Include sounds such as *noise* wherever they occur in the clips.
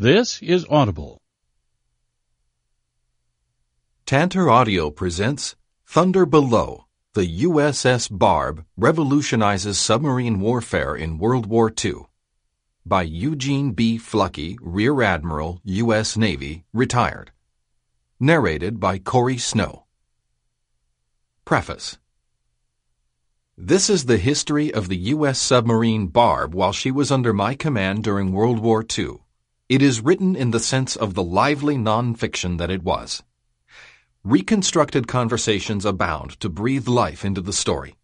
This is Audible. Tantor Audio presents Thunder Below. The USS Barb revolutionizes submarine warfare in World War II. By Eugene B. Fluckey, Rear Admiral, U.S. Navy, retired. Narrated by Corey Snow. Preface This is the history of the U.S. submarine Barb while she was under my command during World War II. It is written in the sense of the lively nonfiction that it was. Reconstructed conversations abound to breathe life into the story.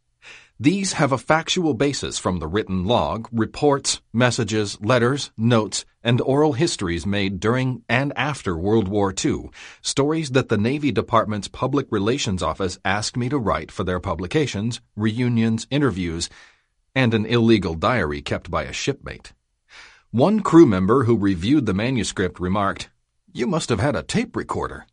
These have a factual basis from the written log, reports, messages, letters, notes, and oral histories made during and after World War II, stories that the Navy Department's Public Relations Office asked me to write for their publications, reunions, interviews, and an illegal diary kept by a shipmate. One crew member who reviewed the manuscript remarked, You must have had a tape recorder.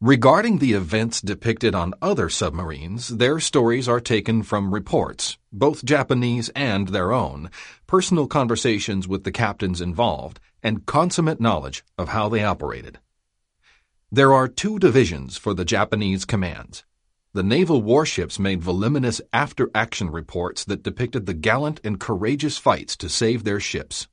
Regarding the events depicted on other submarines, their stories are taken from reports, both Japanese and their own, personal conversations with the captains involved, and consummate knowledge of how they operated. There are two divisions for the Japanese commands. The naval warships made voluminous after action reports that depicted the gallant and courageous fights to save their ships.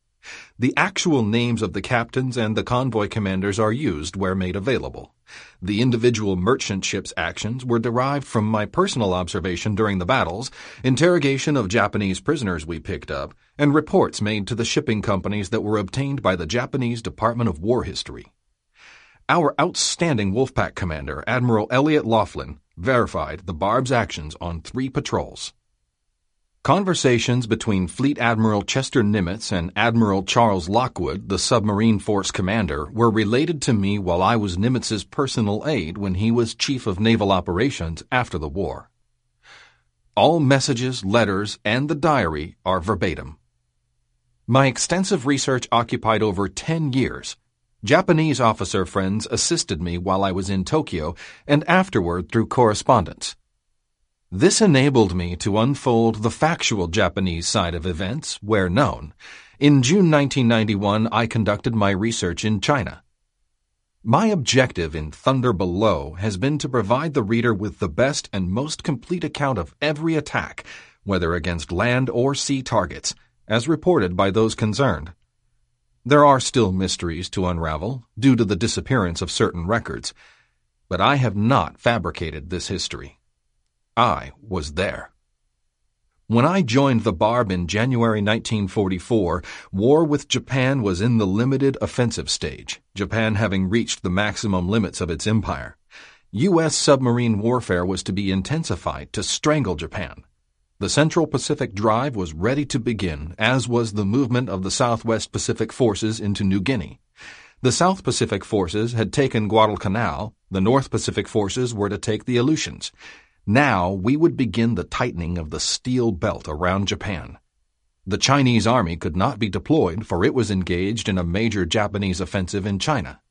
The actual names of the captains and the convoy commanders are used where made available. The individual merchant ships' actions were derived from my personal observation during the battles, interrogation of Japanese prisoners we picked up, and reports made to the shipping companies that were obtained by the Japanese Department of War History. Our outstanding Wolfpack commander, Admiral Elliot Loughlin, verified the Barb's actions on three patrols. Conversations between Fleet Admiral Chester Nimitz and Admiral Charles Lockwood, the submarine force commander, were related to me while I was Nimitz's personal aide when he was Chief of Naval Operations after the war. All messages, letters, and the diary are verbatim. My extensive research occupied over 10 years. Japanese officer friends assisted me while I was in Tokyo and afterward through correspondence. This enabled me to unfold the factual Japanese side of events where known. In June 1991, I conducted my research in China. My objective in Thunder Below has been to provide the reader with the best and most complete account of every attack, whether against land or sea targets, as reported by those concerned. There are still mysteries to unravel due to the disappearance of certain records, but I have not fabricated this history. I was there. When I joined the Barb in January 1944, war with Japan was in the limited offensive stage, Japan having reached the maximum limits of its empire. U.S. submarine warfare was to be intensified to strangle Japan. The Central Pacific Drive was ready to begin, as was the movement of the Southwest Pacific Forces into New Guinea. The South Pacific Forces had taken Guadalcanal, the North Pacific Forces were to take the Aleutians. Now we would begin the tightening of the steel belt around Japan. The Chinese army could not be deployed for it was engaged in a major Japanese offensive in China.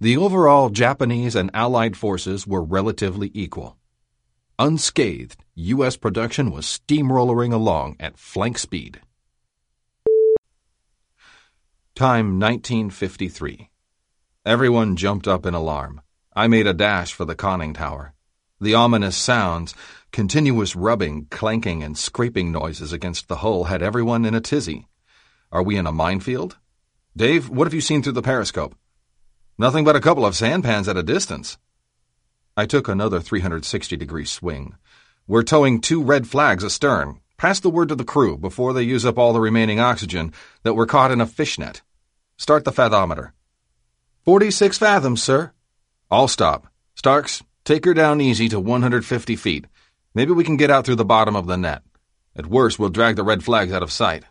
The overall Japanese and Allied forces were relatively equal. Unscathed, U.S. production was steamrollering along at flank speed. Time 1953. Everyone jumped up in alarm. I made a dash for the conning tower. The ominous sounds, continuous rubbing, clanking, and scraping noises against the hull had everyone in a tizzy. Are we in a minefield? Dave, what have you seen through the periscope? Nothing but a couple of sampans at a distance. I took another 360 degree swing. We're towing two red flags astern. Pass the word to the crew before they use up all the remaining oxygen that we're caught in a fishnet. Start the fathometer. 46 fathoms, sir. I'll stop. Starks, Take her down easy to 150 feet. Maybe we can get out through the bottom of the net. At worst, we'll drag the red flags out of sight.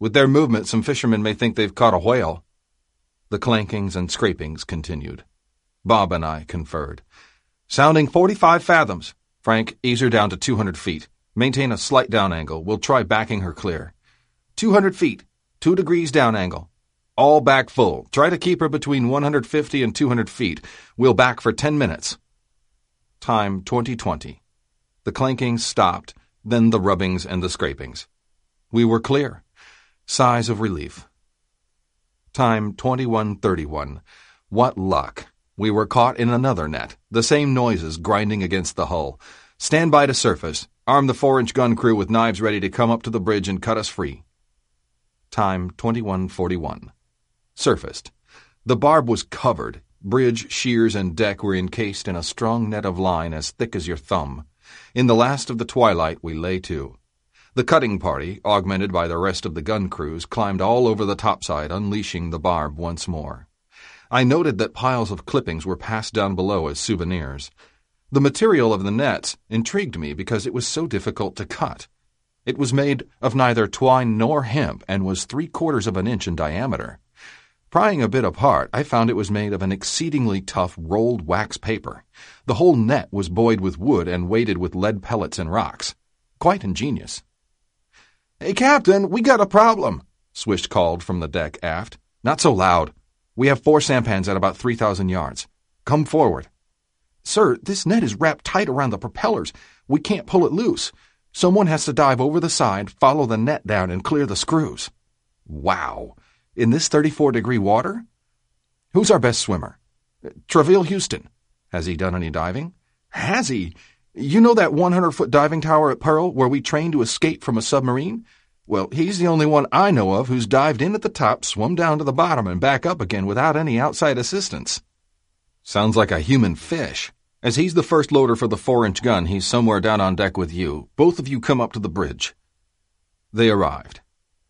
With their movement, some fishermen may think they've caught a whale. The clankings and scrapings continued. Bob and I conferred. Sounding 45 fathoms. Frank, ease her down to 200 feet. Maintain a slight down angle. We'll try backing her clear. 200 feet. 2 degrees down angle. All back full. Try to keep her between 150 and 200 feet. We'll back for 10 minutes. Time 2020. The clankings stopped, then the rubbings and the scrapings. We were clear. Sighs of relief. Time 2131. What luck. We were caught in another net, the same noises grinding against the hull. Stand by to surface. Arm the four inch gun crew with knives ready to come up to the bridge and cut us free. Time 2141. Surfaced. The barb was covered. Bridge, shears, and deck were encased in a strong net of line as thick as your thumb. In the last of the twilight, we lay to. The cutting party, augmented by the rest of the gun crews, climbed all over the topside, unleashing the barb once more. I noted that piles of clippings were passed down below as souvenirs. The material of the nets intrigued me because it was so difficult to cut. It was made of neither twine nor hemp and was three quarters of an inch in diameter. Prying a bit apart, I found it was made of an exceedingly tough rolled wax paper. The whole net was buoyed with wood and weighted with lead pellets and rocks. Quite ingenious. Hey, Captain, we got a problem, Swish called from the deck aft. Not so loud. We have four sampans at about 3,000 yards. Come forward. Sir, this net is wrapped tight around the propellers. We can't pull it loose. Someone has to dive over the side, follow the net down, and clear the screws. Wow. In this 34 degree water? Who's our best swimmer? Traville Houston. Has he done any diving? Has he? You know that 100 foot diving tower at Pearl where we trained to escape from a submarine? Well, he's the only one I know of who's dived in at the top, swum down to the bottom, and back up again without any outside assistance. Sounds like a human fish. As he's the first loader for the four inch gun, he's somewhere down on deck with you. Both of you come up to the bridge. They arrived.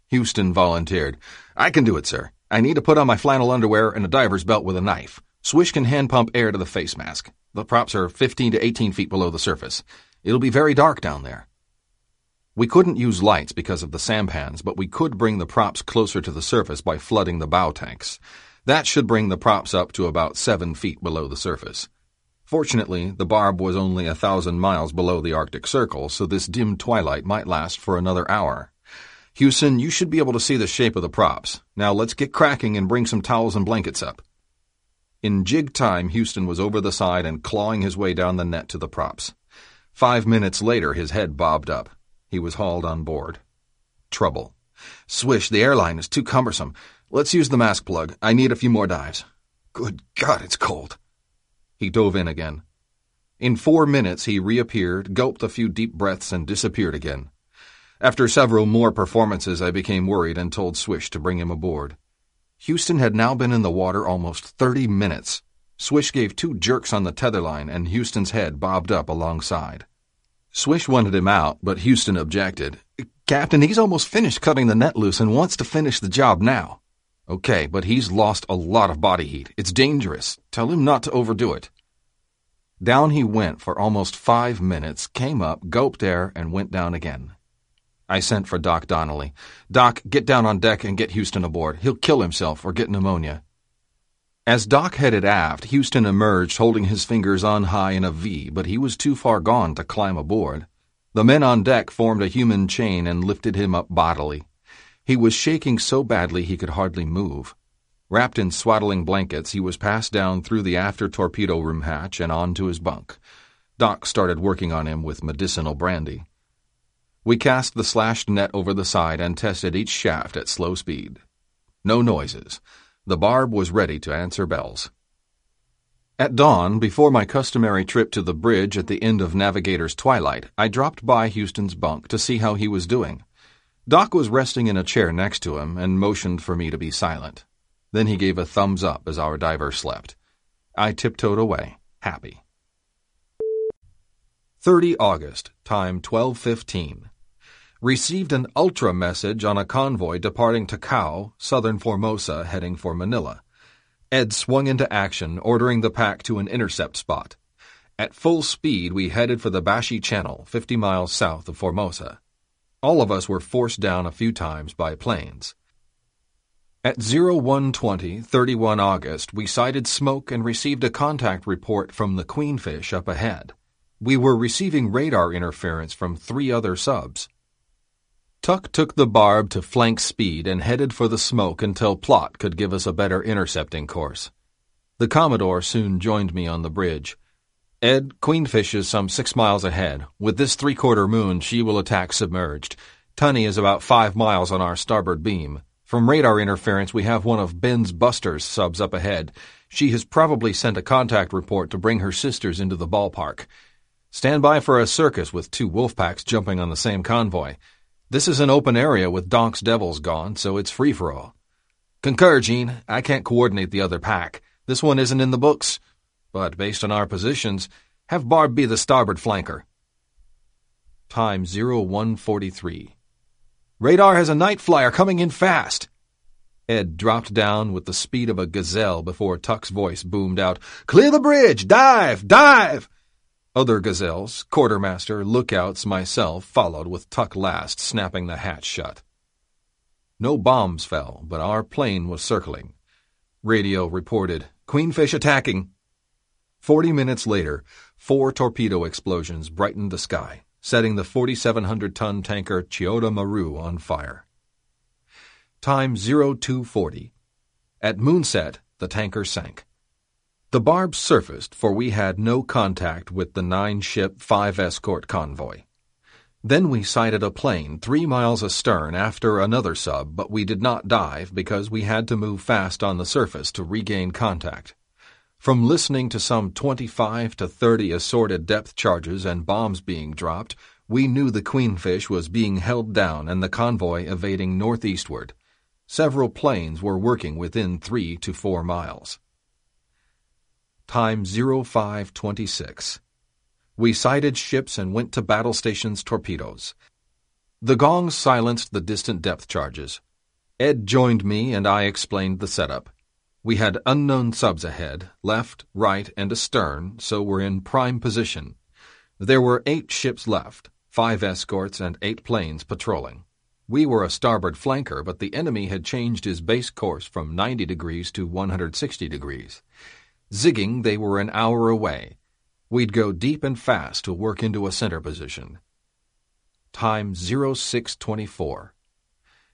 Houston volunteered. I can do it, sir. I need to put on my flannel underwear and a diver's belt with a knife. Swish can hand pump air to the face mask. The props are 15 to 18 feet below the surface. It'll be very dark down there. We couldn't use lights because of the sampans, but we could bring the props closer to the surface by flooding the bow tanks. That should bring the props up to about seven feet below the surface. Fortunately, the barb was only a thousand miles below the Arctic Circle, so this dim twilight might last for another hour. Houston, you should be able to see the shape of the props. Now let's get cracking and bring some towels and blankets up. In jig time, Houston was over the side and clawing his way down the net to the props. Five minutes later, his head bobbed up. He was hauled on board. Trouble. Swish, the airline is too cumbersome. Let's use the mask plug. I need a few more dives. Good God, it's cold. He dove in again. In four minutes, he reappeared, gulped a few deep breaths, and disappeared again. After several more performances, I became worried and told Swish to bring him aboard. Houston had now been in the water almost 30 minutes. Swish gave two jerks on the tether line, and Houston's head bobbed up alongside. Swish wanted him out, but Houston objected. Captain, he's almost finished cutting the net loose and wants to finish the job now. Okay, but he's lost a lot of body heat. It's dangerous. Tell him not to overdo it. Down he went for almost five minutes, came up, gulped air, and went down again. I sent for Doc Donnelly. Doc, get down on deck and get Houston aboard. He'll kill himself or get pneumonia. As Doc headed aft, Houston emerged holding his fingers on high in a V, but he was too far gone to climb aboard. The men on deck formed a human chain and lifted him up bodily. He was shaking so badly he could hardly move. Wrapped in swaddling blankets, he was passed down through the after torpedo room hatch and on to his bunk. Doc started working on him with medicinal brandy. We cast the slashed net over the side and tested each shaft at slow speed. No noises. The barb was ready to answer bells. At dawn, before my customary trip to the bridge at the end of Navigator's Twilight, I dropped by Houston's bunk to see how he was doing. Doc was resting in a chair next to him and motioned for me to be silent. Then he gave a thumbs up as our diver slept. I tiptoed away, happy. 30 August, time 12:15. Received an ultra message on a convoy departing Takao, southern Formosa, heading for Manila. Ed swung into action, ordering the pack to an intercept spot. At full speed, we headed for the Bashi Channel, 50 miles south of Formosa. All of us were forced down a few times by planes. At 0120, 31 August, we sighted smoke and received a contact report from the Queenfish up ahead. We were receiving radar interference from three other subs. Tuck took the barb to flank speed and headed for the smoke until Plot could give us a better intercepting course. The Commodore soon joined me on the bridge. Ed, Queenfish is some six miles ahead. With this three-quarter moon, she will attack submerged. Tunny is about five miles on our starboard beam. From radar interference, we have one of Ben's Buster's subs up ahead. She has probably sent a contact report to bring her sisters into the ballpark. Stand by for a circus with two wolf packs jumping on the same convoy. This is an open area with Donc's Devils gone, so it's free for all. Concur, Gene. I can't coordinate the other pack. This one isn't in the books. But based on our positions, have Barb be the starboard flanker. Time 0143. Radar has a night flyer coming in fast. Ed dropped down with the speed of a gazelle before Tuck's voice boomed out, Clear the bridge! Dive! Dive! Other gazelles, quartermaster, lookouts, myself, followed with Tuck last, snapping the hatch shut. No bombs fell, but our plane was circling. Radio reported, Queenfish attacking. Forty minutes later, four torpedo explosions brightened the sky setting the 4,700-ton tanker Chiyoda Maru on fire. Time 0240. At moonset, the tanker sank. The barb surfaced, for we had no contact with the nine-ship, five-escort convoy. Then we sighted a plane three miles astern after another sub, but we did not dive because we had to move fast on the surface to regain contact. From listening to some 25 to 30 assorted depth charges and bombs being dropped, we knew the Queenfish was being held down and the convoy evading northeastward. Several planes were working within three to four miles. Time 0526. We sighted ships and went to battle stations torpedoes. The gongs silenced the distant depth charges. Ed joined me and I explained the setup. We had unknown subs ahead, left, right, and astern, so we're in prime position. There were eight ships left, five escorts and eight planes patrolling. We were a starboard flanker, but the enemy had changed his base course from 90 degrees to 160 degrees. Zigging, they were an hour away. We'd go deep and fast to work into a center position. Time 0624.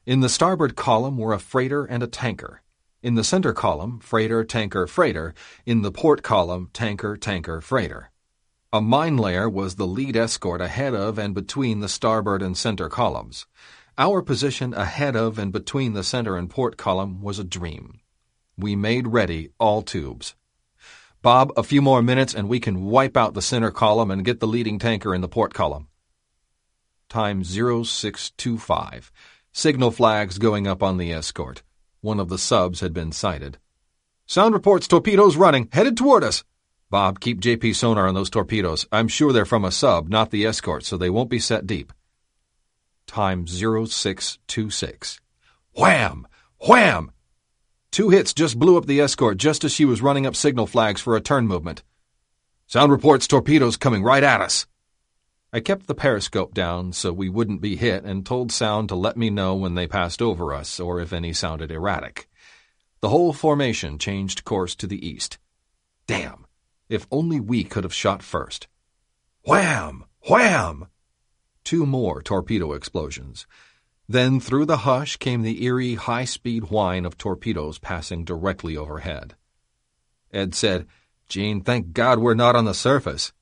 In the starboard column were a freighter and a tanker. In the center column, freighter, tanker, freighter. In the port column, tanker, tanker, freighter. A mine layer was the lead escort ahead of and between the starboard and center columns. Our position ahead of and between the center and port column was a dream. We made ready all tubes. Bob, a few more minutes and we can wipe out the center column and get the leading tanker in the port column. Time 0625. Signal flags going up on the escort. One of the subs had been sighted. Sound reports torpedoes running, headed toward us. Bob, keep JP sonar on those torpedoes. I'm sure they're from a sub, not the escort, so they won't be set deep. Time 0626. Wham! Wham! Two hits just blew up the escort just as she was running up signal flags for a turn movement. Sound reports torpedoes coming right at us. I kept the periscope down so we wouldn't be hit and told Sound to let me know when they passed over us or if any sounded erratic. The whole formation changed course to the east. Damn! If only we could have shot first. Wham! Wham! Two more torpedo explosions. Then through the hush came the eerie, high-speed whine of torpedoes passing directly overhead. Ed said, Gene, thank God we're not on the surface.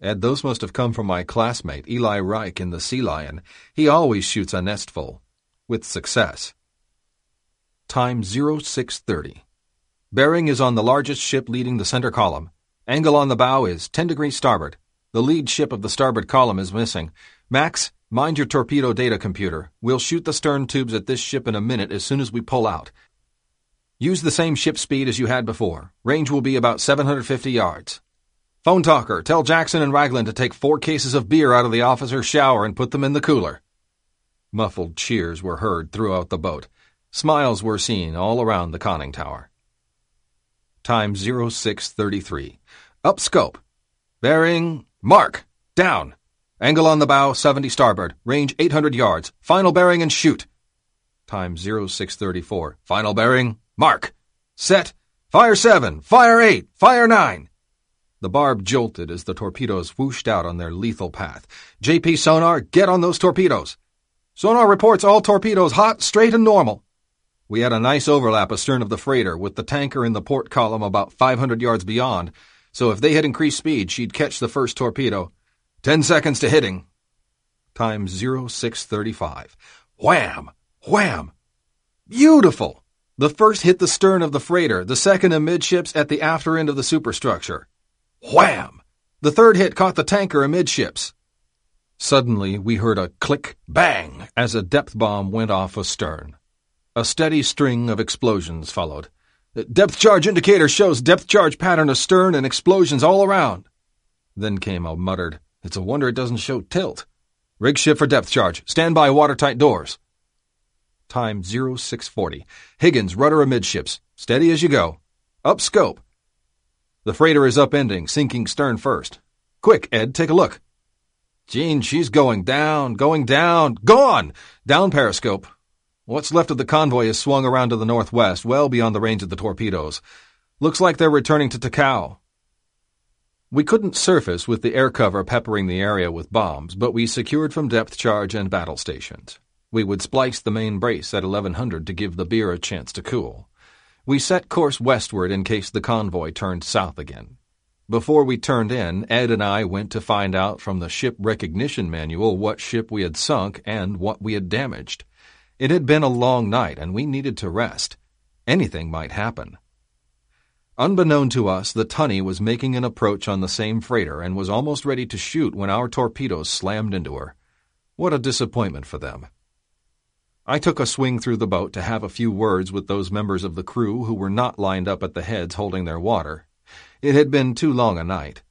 Ed, those must have come from my classmate, Eli Reich, in the Sea Lion. He always shoots a nestful. With success. Time 0630. Bearing is on the largest ship leading the center column. Angle on the bow is 10 degrees starboard. The lead ship of the starboard column is missing. Max, mind your torpedo data computer. We'll shoot the stern tubes at this ship in a minute as soon as we pull out. Use the same ship speed as you had before. Range will be about 750 yards. Phone talker, tell Jackson and Raglan to take four cases of beer out of the officer's shower and put them in the cooler. Muffled cheers were heard throughout the boat. Smiles were seen all around the conning tower. Time 0633. Up scope. Bearing. Mark. Down. Angle on the bow, 70 starboard. Range 800 yards. Final bearing and shoot. Time 0634. Final bearing. Mark. Set. Fire 7. Fire 8. Fire 9. The barb jolted as the torpedoes whooshed out on their lethal path. JP sonar, get on those torpedoes. Sonar reports all torpedoes hot, straight, and normal. We had a nice overlap astern of the freighter, with the tanker in the port column about 500 yards beyond, so if they had increased speed, she'd catch the first torpedo. Ten seconds to hitting. Time 0635. Wham! Wham! Beautiful! The first hit the stern of the freighter, the second amidships at the after end of the superstructure. Wham! The third hit caught the tanker amidships. Suddenly, we heard a click, bang, as a depth bomb went off astern. A steady string of explosions followed. Depth charge indicator shows depth charge pattern astern and explosions all around. Then came a muttered, It's a wonder it doesn't show tilt. Rig ship for depth charge. Stand by watertight doors. Time 0640. Higgins, rudder amidships. Steady as you go. Up scope. The freighter is upending, sinking stern first. Quick, Ed, take a look. Gene, she's going down, going down, gone! Down periscope. What's left of the convoy is swung around to the northwest, well beyond the range of the torpedoes. Looks like they're returning to Takao. We couldn't surface with the air cover peppering the area with bombs, but we secured from depth charge and battle stations. We would splice the main brace at 1100 to give the beer a chance to cool. We set course westward in case the convoy turned south again. Before we turned in, Ed and I went to find out from the ship recognition manual what ship we had sunk and what we had damaged. It had been a long night and we needed to rest. Anything might happen. Unbeknown to us, the Tunny was making an approach on the same freighter and was almost ready to shoot when our torpedoes slammed into her. What a disappointment for them. I took a swing through the boat to have a few words with those members of the crew who were not lined up at the heads holding their water, it had been too long a night.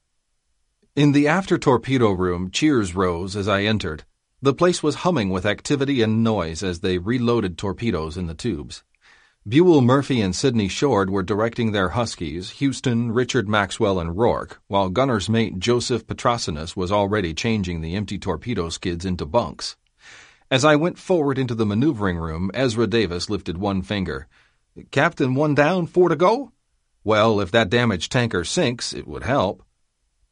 In the after torpedo room, cheers rose as I entered. The place was humming with activity and noise as they reloaded torpedoes in the tubes. Buell Murphy and Sidney Shord were directing their Huskies, Houston, Richard Maxwell, and Rourke, while gunner's mate Joseph Petrosinas was already changing the empty torpedo skids into bunks. As I went forward into the maneuvering room, Ezra Davis lifted one finger. Captain, one down, four to go? Well, if that damaged tanker sinks, it would help.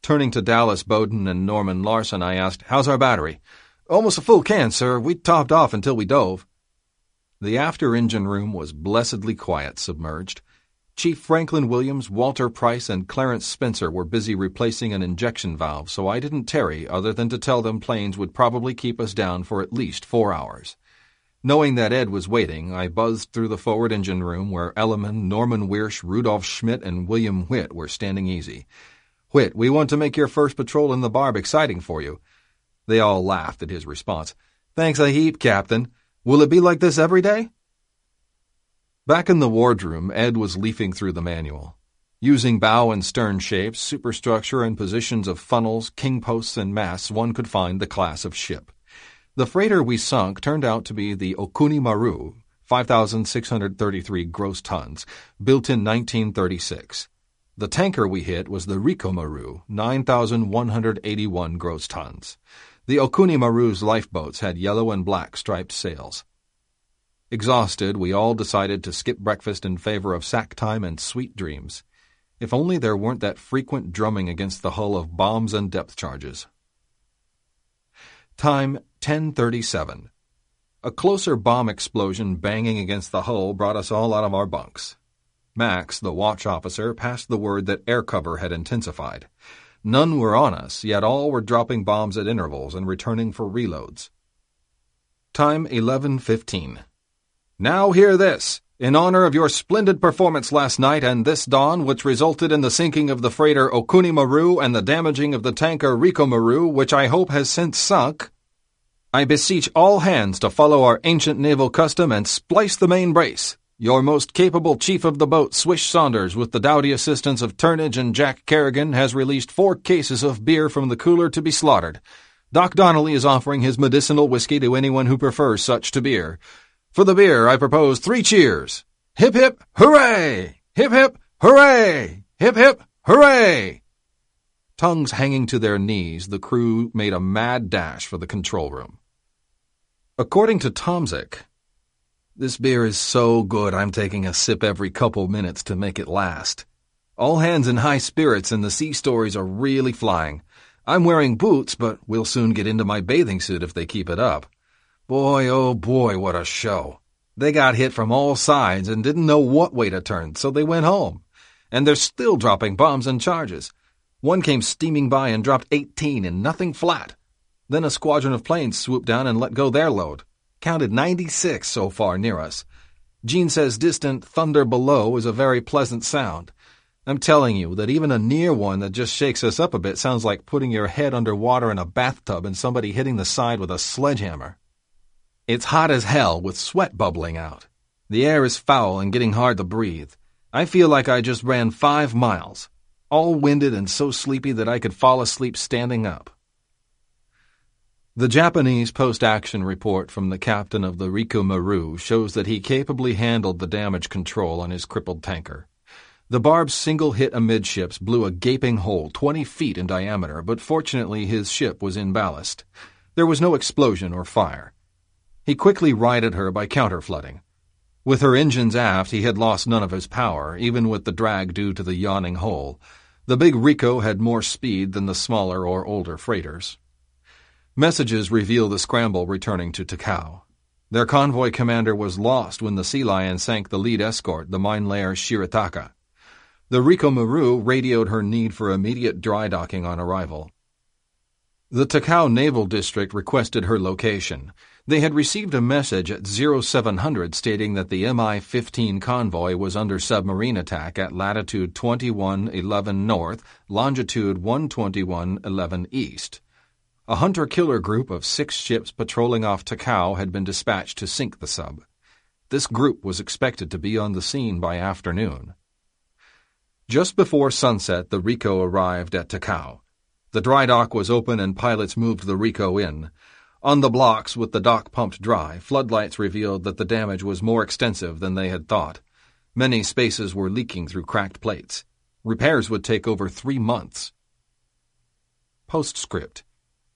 Turning to Dallas Bowden and Norman Larson, I asked, How's our battery? Almost a full can, sir. We topped off until we dove. The after engine room was blessedly quiet submerged. Chief Franklin Williams, Walter Price, and Clarence Spencer were busy replacing an injection valve, so I didn't tarry other than to tell them planes would probably keep us down for at least four hours. Knowing that Ed was waiting, I buzzed through the forward engine room where Elliman, Norman Wiersch, Rudolf Schmidt, and William Whitt were standing easy. Whitt, we want to make your first patrol in the barb exciting for you. They all laughed at his response. Thanks a heap, Captain. Will it be like this every day? Back in the wardroom, Ed was leafing through the manual. Using bow and stern shapes, superstructure, and positions of funnels, king posts, and masts, one could find the class of ship. The freighter we sunk turned out to be the Okuni Maru, 5,633 gross tons, built in 1936. The tanker we hit was the Riko Maru, 9,181 gross tons. The Okuni Maru's lifeboats had yellow and black striped sails. Exhausted, we all decided to skip breakfast in favor of sack time and sweet dreams. If only there weren't that frequent drumming against the hull of bombs and depth charges. Time 1037. A closer bomb explosion banging against the hull brought us all out of our bunks. Max, the watch officer, passed the word that air cover had intensified. None were on us, yet all were dropping bombs at intervals and returning for reloads. Time 11:15. Now hear this. In honor of your splendid performance last night and this dawn, which resulted in the sinking of the freighter Okuni Maru and the damaging of the tanker Riko Maru, which I hope has since sunk, I beseech all hands to follow our ancient naval custom and splice the main brace. Your most capable chief of the boat, Swish Saunders, with the doughty assistance of Turnage and Jack Kerrigan, has released four cases of beer from the cooler to be slaughtered. Doc Donnelly is offering his medicinal whiskey to anyone who prefers such to beer. For the beer, I propose three cheers. Hip hip, hooray! Hip hip, hooray! Hip hip, hooray! Tongues hanging to their knees, the crew made a mad dash for the control room. According to Tomzik, this beer is so good I'm taking a sip every couple minutes to make it last. All hands in high spirits and the sea stories are really flying. I'm wearing boots, but we'll soon get into my bathing suit if they keep it up. Boy, oh boy, what a show. They got hit from all sides and didn't know what way to turn, so they went home. And they're still dropping bombs and charges. One came steaming by and dropped 18 and nothing flat. Then a squadron of planes swooped down and let go their load. Counted 96 so far near us. Gene says distant thunder below is a very pleasant sound. I'm telling you that even a near one that just shakes us up a bit sounds like putting your head under water in a bathtub and somebody hitting the side with a sledgehammer. It's hot as hell with sweat bubbling out. The air is foul and getting hard to breathe. I feel like I just ran five miles, all winded and so sleepy that I could fall asleep standing up. The Japanese post-action report from the captain of the Rico Maru shows that he capably handled the damage control on his crippled tanker. The barb's single hit amidships blew a gaping hole 20 feet in diameter, but fortunately his ship was in ballast. There was no explosion or fire. He quickly righted her by counterflooding. With her engines aft, he had lost none of his power, even with the drag due to the yawning hole. The big Rico had more speed than the smaller or older freighters. Messages reveal the scramble returning to Takao. Their convoy commander was lost when the Sea Lion sank the lead escort, the mine layer Shirataka. The Rico Maru radioed her need for immediate dry docking on arrival. The Takao Naval District requested her location. They had received a message at 0700 stating that the Mi-15 convoy was under submarine attack at latitude 2111 north, longitude 12111 east. A hunter-killer group of six ships patrolling off Takao had been dispatched to sink the sub. This group was expected to be on the scene by afternoon. Just before sunset, the Rico arrived at Takao. The dry dock was open and pilots moved the Rico in. On the blocks, with the dock pumped dry, floodlights revealed that the damage was more extensive than they had thought. Many spaces were leaking through cracked plates. Repairs would take over three months. Postscript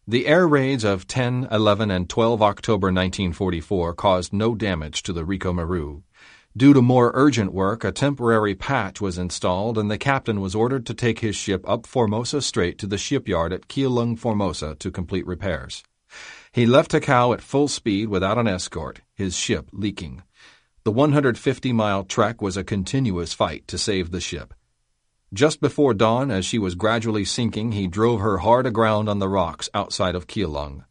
the air raids of 10, 11, and 12 October 1944 caused no damage to the Rico Maru. Due to more urgent work, a temporary patch was installed and the captain was ordered to take his ship up Formosa Strait to the shipyard at Keelung, Formosa to complete repairs. He left Takao at full speed without an escort, his ship leaking. The 150-mile trek was a continuous fight to save the ship. Just before dawn, as she was gradually sinking, he drove her hard aground on the rocks outside of Keelung.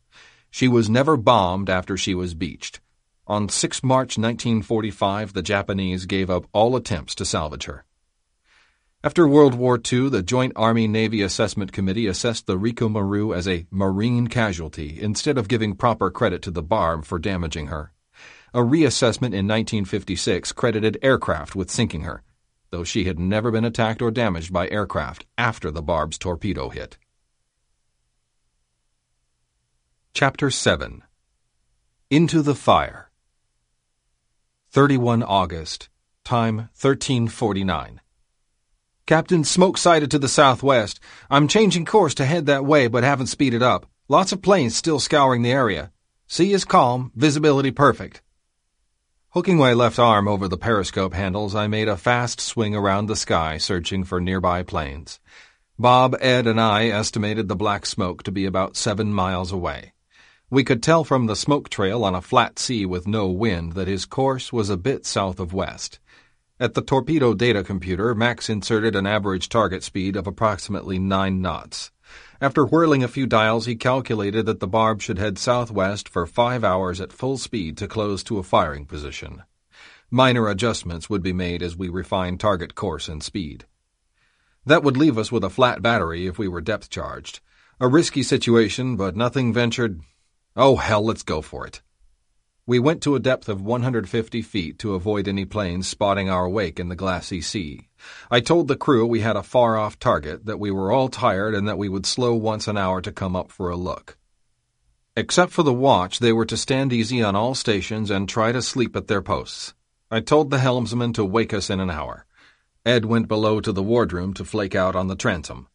She was never bombed after she was beached. On 6 March 1945, the Japanese gave up all attempts to salvage her. After World War II, the Joint Army-Navy Assessment Committee assessed the Rico Maru as a marine casualty instead of giving proper credit to the Barb for damaging her. A reassessment in 1956 credited aircraft with sinking her, though she had never been attacked or damaged by aircraft after the Barb's torpedo hit. Chapter 7 Into the Fire 31 August, time 1349. Captain, smoke sighted to the southwest. I'm changing course to head that way, but haven't speeded up. Lots of planes still scouring the area. Sea is calm, visibility perfect. Hooking my left arm over the periscope handles, I made a fast swing around the sky, searching for nearby planes. Bob, Ed, and I estimated the black smoke to be about seven miles away. We could tell from the smoke trail on a flat sea with no wind that his course was a bit south of west. At the torpedo data computer, Max inserted an average target speed of approximately nine knots. After whirling a few dials, he calculated that the barb should head southwest for five hours at full speed to close to a firing position. Minor adjustments would be made as we refined target course and speed. That would leave us with a flat battery if we were depth charged. A risky situation, but nothing ventured. Oh, hell, let's go for it. We went to a depth of 150 feet to avoid any planes spotting our wake in the glassy sea. I told the crew we had a far-off target, that we were all tired, and that we would slow once an hour to come up for a look. Except for the watch, they were to stand easy on all stations and try to sleep at their posts. I told the helmsman to wake us in an hour. Ed went below to the wardroom to flake out on the transom.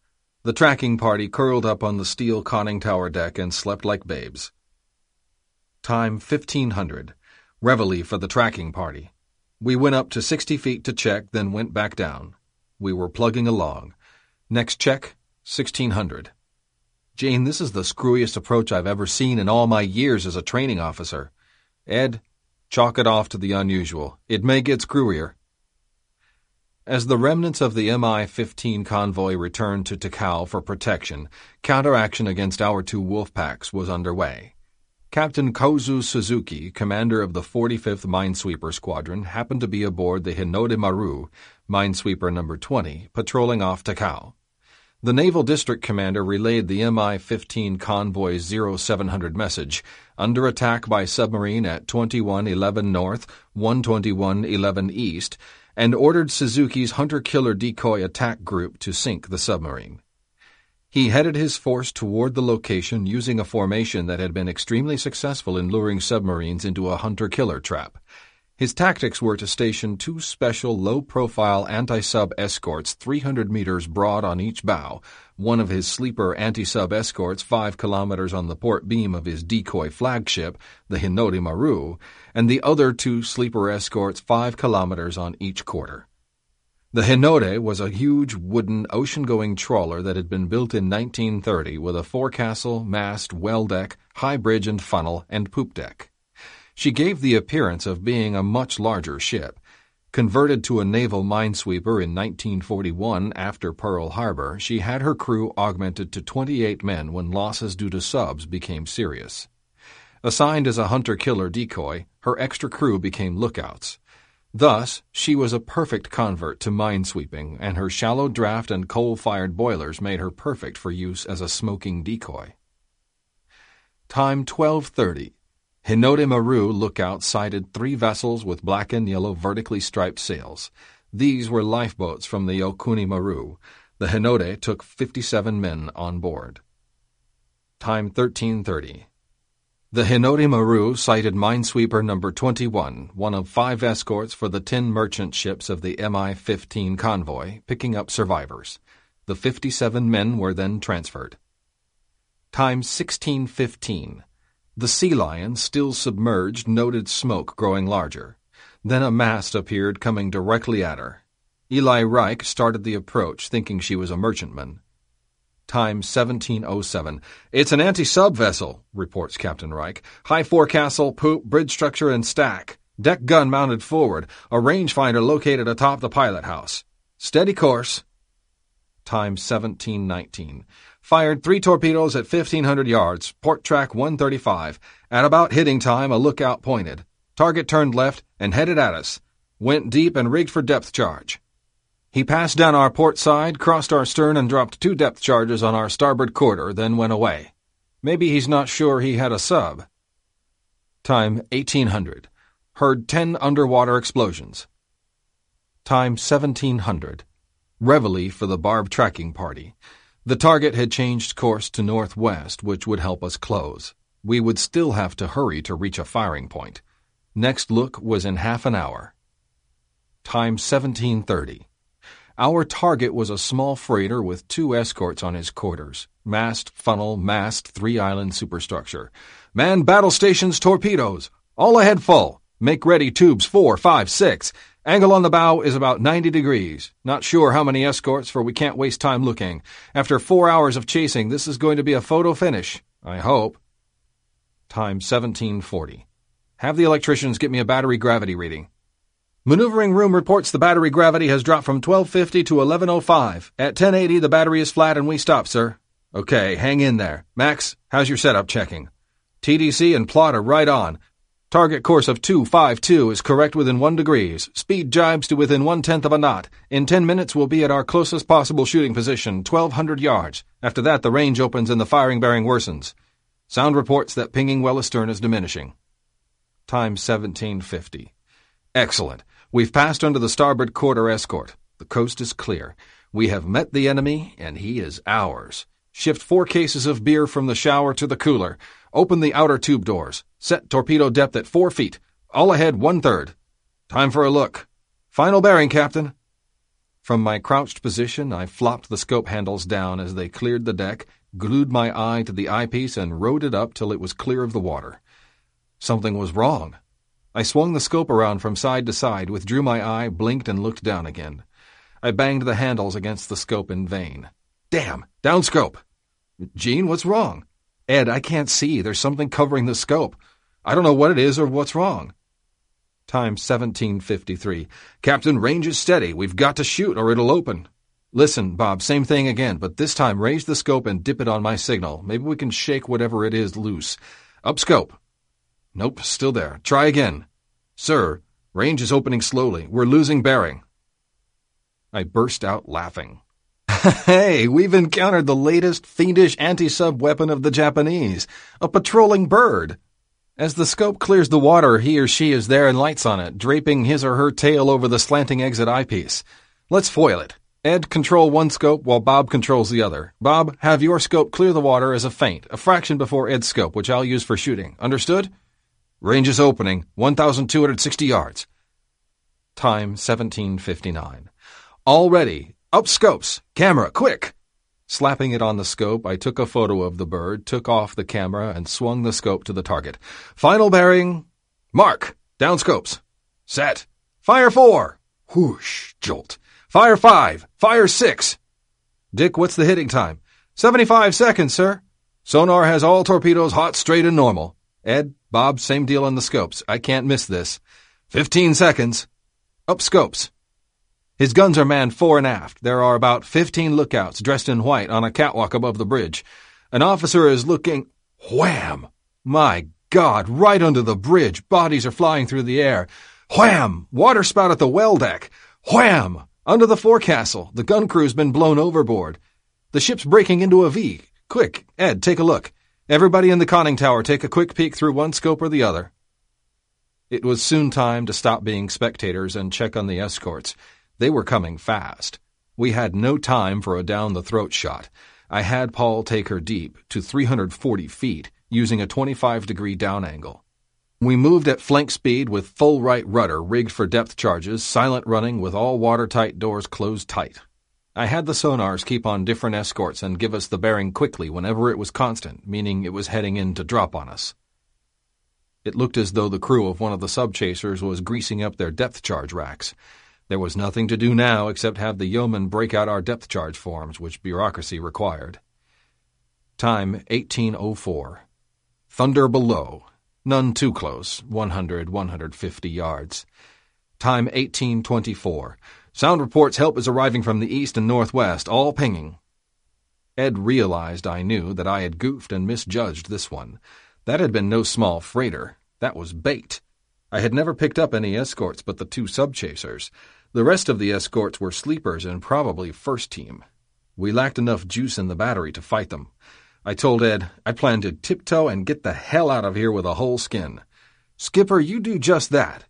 The tracking party curled up on the steel conning tower deck and slept like babes. Time 1500. Reveille for the tracking party. We went up to 60 feet to check, then went back down. We were plugging along. Next check, 1600. Gene, this is the screwiest approach I've ever seen in all my years as a training officer. Ed, chalk it off to the unusual. It may get screwier. As the remnants of the Mi-15 convoy returned to Takao for protection, counteraction against our two wolf packs was underway. Captain Kozu Suzuki, commander of the 45th Minesweeper Squadron, happened to be aboard the Hinode Maru, minesweeper number 20, patrolling off Takao. The Naval District Commander relayed the Mi-15 Convoy 0700 message, under attack by submarine at 2111 North, 12111 East, and ordered Suzuki's hunter-killer decoy attack group to sink the submarine. He headed his force toward the location using a formation that had been extremely successful in luring submarines into a hunter-killer trap. His tactics were to station two special low-profile anti-sub escorts 300 meters broad on each bow, one of his sleeper anti-sub escorts 5 kilometers on the port beam of his decoy flagship, the Hinode Maru, and the other two sleeper escorts 5 kilometers on each quarter. The Hinode was a huge wooden ocean-going trawler that had been built in 1930 with a forecastle, mast, well deck, high bridge and funnel, and poop deck. She gave the appearance of being a much larger ship. Converted to a naval minesweeper in 1941 after Pearl Harbor, she had her crew augmented to 28 men when losses due to subs became serious. Assigned as a hunter-killer decoy, her extra crew became lookouts. Thus, she was a perfect convert to minesweeping, and her shallow draft and coal-fired boilers made her perfect for use as a smoking decoy. Time 1230. Hinode Maru lookout sighted three vessels with black and yellow vertically striped sails. These were lifeboats from the Okuni Maru. The Hinode took 57 men on board. Time 1330. The Hinode Maru sighted minesweeper number 21, one of five escorts for the ten merchant ships of the Mi-15 convoy, picking up survivors. The 57 men were then transferred. Time 1615. The Sea Lion, still submerged, noted smoke growing larger. Then a mast appeared coming directly at her. Eli Reich started the approach, thinking she was a merchantman. Time 1707. It's an anti-sub vessel, reports Captain Reich. High forecastle, poop, bridge structure, and stack. Deck gun mounted forward. A rangefinder located atop the pilot house. Steady course. Time 1719. Fired three torpedoes at 1500 yards, port track 135. At about hitting time, a lookout pointed. Target turned left and headed at us. Went deep and rigged for depth charge. He passed down our port side, crossed our stern, and dropped two depth charges on our starboard quarter, then went away. Maybe he's not sure he had a sub. Time 1800. Heard 10 underwater explosions. Time 1700. Reveille for the barb tracking party. The target had changed course to northwest, which would help us close. We would still have to hurry to reach a firing point. Next look was in half an hour. Time 1730. Our target was a small freighter with two escorts on his quarters. Mast, funnel, mast, three island superstructure. Man battle stations torpedoes. All ahead full. Make ready tubes four, five, six. Angle on the bow is about 90 degrees. Not sure how many escorts, for we can't waste time looking. After four hours of chasing, this is going to be a photo finish. I hope. Time 1740. Have the electricians get me a battery gravity reading. Maneuvering room reports the battery gravity has dropped from 1250 to 1105. At 1080, the battery is flat and we stop, sir. Okay, hang in there. Max, how's your setup checking? TDC and plot are right on. Target course of 252 is correct within 1 degrees. Speed jibes to within one tenth of a knot. In 10 minutes, we'll be at our closest possible shooting position, 1200 yards. After that, the range opens and the firing bearing worsens. Sound reports that pinging well astern is diminishing. Time 1750. Excellent. We've passed under the starboard quarter escort. The coast is clear. We have met the enemy, and he is ours. Shift four cases of beer from the shower to the cooler. Open the outer tube doors. Set torpedo depth at four feet. All ahead one third. Time for a look. Final bearing, Captain. From my crouched position, I flopped the scope handles down as they cleared the deck, glued my eye to the eyepiece, and rode it up till it was clear of the water. Something was wrong. I swung the scope around from side to side, withdrew my eye, blinked, and looked down again. I banged the handles against the scope in vain. Damn! Down scope! Gene, what's wrong? Ed, I can't see. There's something covering the scope. I don't know what it is or what's wrong. Time 1753. Captain, range is steady. We've got to shoot or it'll open. Listen, Bob, same thing again, but this time raise the scope and dip it on my signal. Maybe we can shake whatever it is loose. Up scope. Nope, still there. Try again. Sir, range is opening slowly. We're losing bearing. I burst out laughing. *laughs* hey, we've encountered the latest fiendish anti-sub weapon of the Japanese, a patrolling bird. As the scope clears the water, he or she is there and lights on it, draping his or her tail over the slanting exit eyepiece. Let's foil it. Ed, control one scope while Bob controls the other. Bob, have your scope clear the water as a feint, a fraction before Ed's scope, which I'll use for shooting. Understood? Range is opening, 1,260 yards. Time 1759. All ready. Up scopes. Camera, quick! Slapping it on the scope, I took a photo of the bird, took off the camera, and swung the scope to the target. Final bearing. Mark! Down scopes. Set. Fire four! Whoosh! Jolt. Fire five! Fire six! Dick, what's the hitting time? Seventy-five seconds, sir. Sonar has all torpedoes hot, straight, and normal. Ed, Bob, same deal on the scopes. I can't miss this. Fifteen seconds. Up scopes. His guns are manned fore and aft. There are about fifteen lookouts dressed in white on a catwalk above the bridge. An officer is looking. Wham! My God, right under the bridge. Bodies are flying through the air. Wham! Water spout at the well deck. Wham! Under the forecastle. The gun crew's been blown overboard. The ship's breaking into a V. Quick, Ed, take a look. Everybody in the conning tower take a quick peek through one scope or the other. It was soon time to stop being spectators and check on the escorts. They were coming fast. We had no time for a down the throat shot. I had Paul take her deep, to 340 feet, using a 25 degree down angle. We moved at flank speed with full right rudder rigged for depth charges, silent running with all watertight doors closed tight. I had the sonars keep on different escorts and give us the bearing quickly whenever it was constant, meaning it was heading in to drop on us. It looked as though the crew of one of the sub-chasers was greasing up their depth charge racks. There was nothing to do now except have the yeomen break out our depth charge forms, which bureaucracy required. Time 1804. Thunder below. None too close, 100, 150 yards. Time 1824. Sound reports help is arriving from the east and northwest, all pinging. Ed realized, I knew, that I had goofed and misjudged this one. That had been no small freighter. That was bait. I had never picked up any escorts but the two sub-chasers. The rest of the escorts were sleepers and probably first team. We lacked enough juice in the battery to fight them. I told Ed I planned to tiptoe and get the hell out of here with a whole skin. Skipper, you do just that.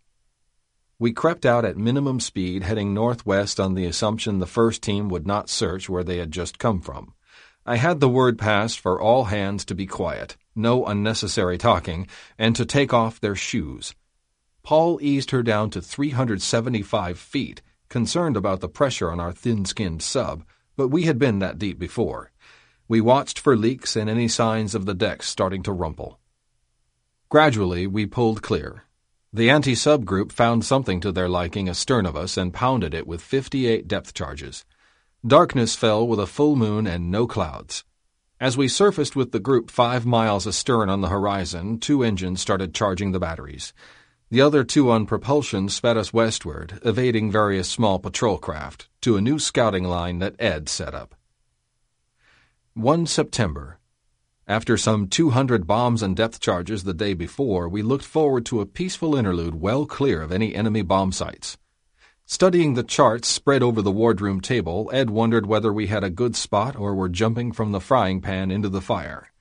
We crept out at minimum speed, heading northwest on the assumption the first team would not search where they had just come from. I had the word passed for all hands to be quiet, no unnecessary talking, and to take off their shoes. Paul eased her down to 375 feet, concerned about the pressure on our thin-skinned sub, but we had been that deep before. We watched for leaks and any signs of the decks starting to rumple. Gradually, we pulled clear, the anti-sub group found something to their liking astern of us and pounded it with 58 depth charges. Darkness fell with a full moon and no clouds. As we surfaced with the group five miles astern on the horizon, two engines started charging the batteries. The other two on propulsion sped us westward, evading various small patrol craft, to a new scouting line that Ed set up. 1 September, after some 200 bombs and depth charges the day before, we looked forward to a peaceful interlude well clear of any enemy bomb sites. Studying the charts spread over the wardroom table, Ed wondered whether we had a good spot or were jumping from the frying pan into the fire.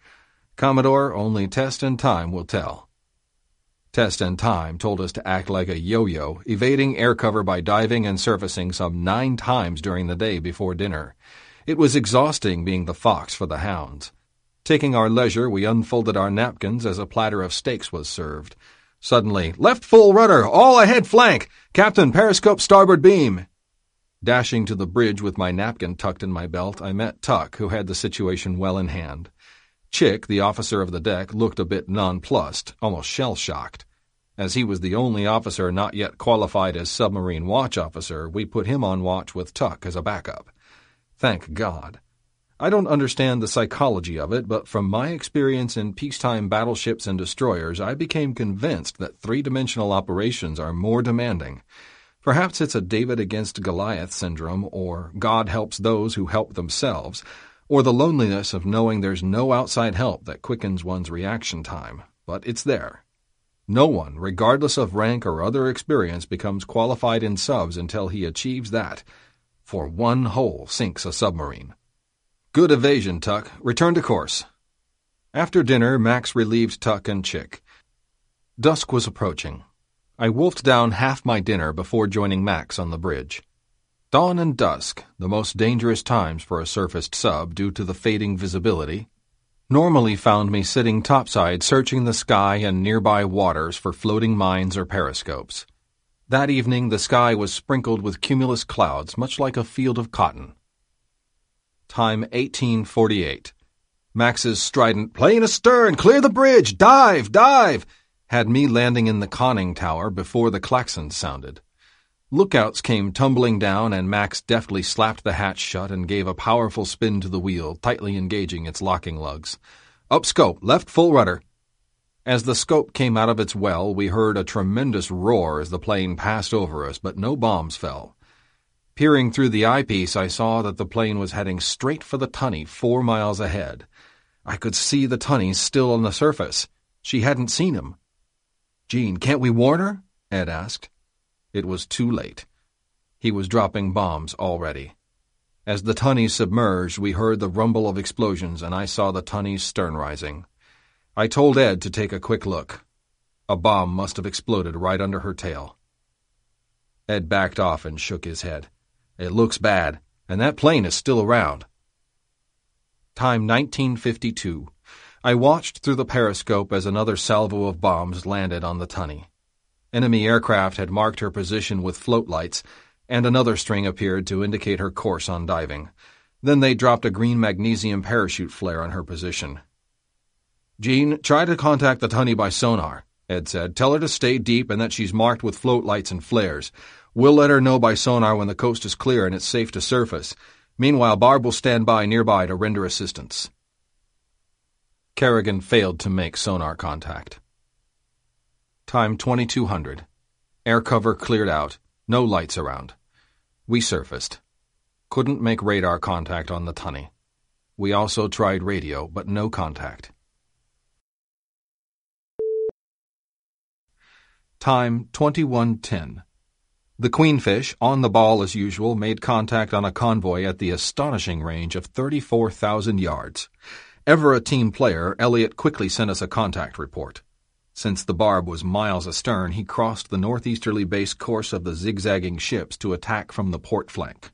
Commodore, only test and time will tell. Test and time told us to act like a yo-yo, evading air cover by diving and surfacing some nine times during the day before dinner. It was exhausting being the fox for the hounds. Taking our leisure, we unfolded our napkins as a platter of steaks was served. Suddenly, left full rudder, all ahead flank! Captain, periscope starboard beam! Dashing to the bridge with my napkin tucked in my belt, I met Tuck, who had the situation well in hand. Chick, the officer of the deck, looked a bit nonplussed, almost shell-shocked. As he was the only officer not yet qualified as submarine watch officer, we put him on watch with Tuck as a backup. Thank God. I don't understand the psychology of it, but from my experience in peacetime battleships and destroyers, I became convinced that three-dimensional operations are more demanding. Perhaps it's a David against Goliath syndrome, or God helps those who help themselves, or the loneliness of knowing there's no outside help that quickens one's reaction time, but it's there. No one, regardless of rank or other experience, becomes qualified in subs until he achieves that. For one hole sinks a submarine. Good evasion, Tuck. Return to course. After dinner, Max relieved Tuck and Chick. Dusk was approaching. I wolfed down half my dinner before joining Max on the bridge. Dawn and dusk, the most dangerous times for a surfaced sub due to the fading visibility, normally found me sitting topside searching the sky and nearby waters for floating mines or periscopes. That evening the sky was sprinkled with cumulus clouds, much like a field of cotton. Time 1848. Max's strident, plane astern, clear the bridge, dive, dive, had me landing in the conning tower before the klaxons sounded. Lookouts came tumbling down, and Max deftly slapped the hatch shut and gave a powerful spin to the wheel, tightly engaging its locking lugs. Up scope, left full rudder. As the scope came out of its well, we heard a tremendous roar as the plane passed over us, but no bombs fell. Peering through the eyepiece, I saw that the plane was heading straight for the Tunny four miles ahead. I could see the Tunny still on the surface. She hadn't seen him. Gene, can't we warn her? Ed asked. It was too late. He was dropping bombs already. As the Tunny submerged, we heard the rumble of explosions, and I saw the Tunny's stern rising. I told Ed to take a quick look. A bomb must have exploded right under her tail. Ed backed off and shook his head. It looks bad, and that plane is still around. Time 1952. I watched through the periscope as another salvo of bombs landed on the Tunny. Enemy aircraft had marked her position with float lights, and another string appeared to indicate her course on diving. Then they dropped a green magnesium parachute flare on her position. Gene, try to contact the Tunny by sonar, Ed said. Tell her to stay deep and that she's marked with float lights and flares. We'll let her know by sonar when the coast is clear and it's safe to surface. Meanwhile, Barb will stand by nearby to render assistance. Kerrigan failed to make sonar contact. Time 2200. Air cover cleared out. No lights around. We surfaced. Couldn't make radar contact on the Tunny. We also tried radio, but no contact. Time 2110. The Queenfish, on the ball as usual, made contact on a convoy at the astonishing range of 34,000 yards. Ever a team player, Elliot quickly sent us a contact report. Since the barb was miles astern, he crossed the northeasterly base course of the zigzagging ships to attack from the port flank.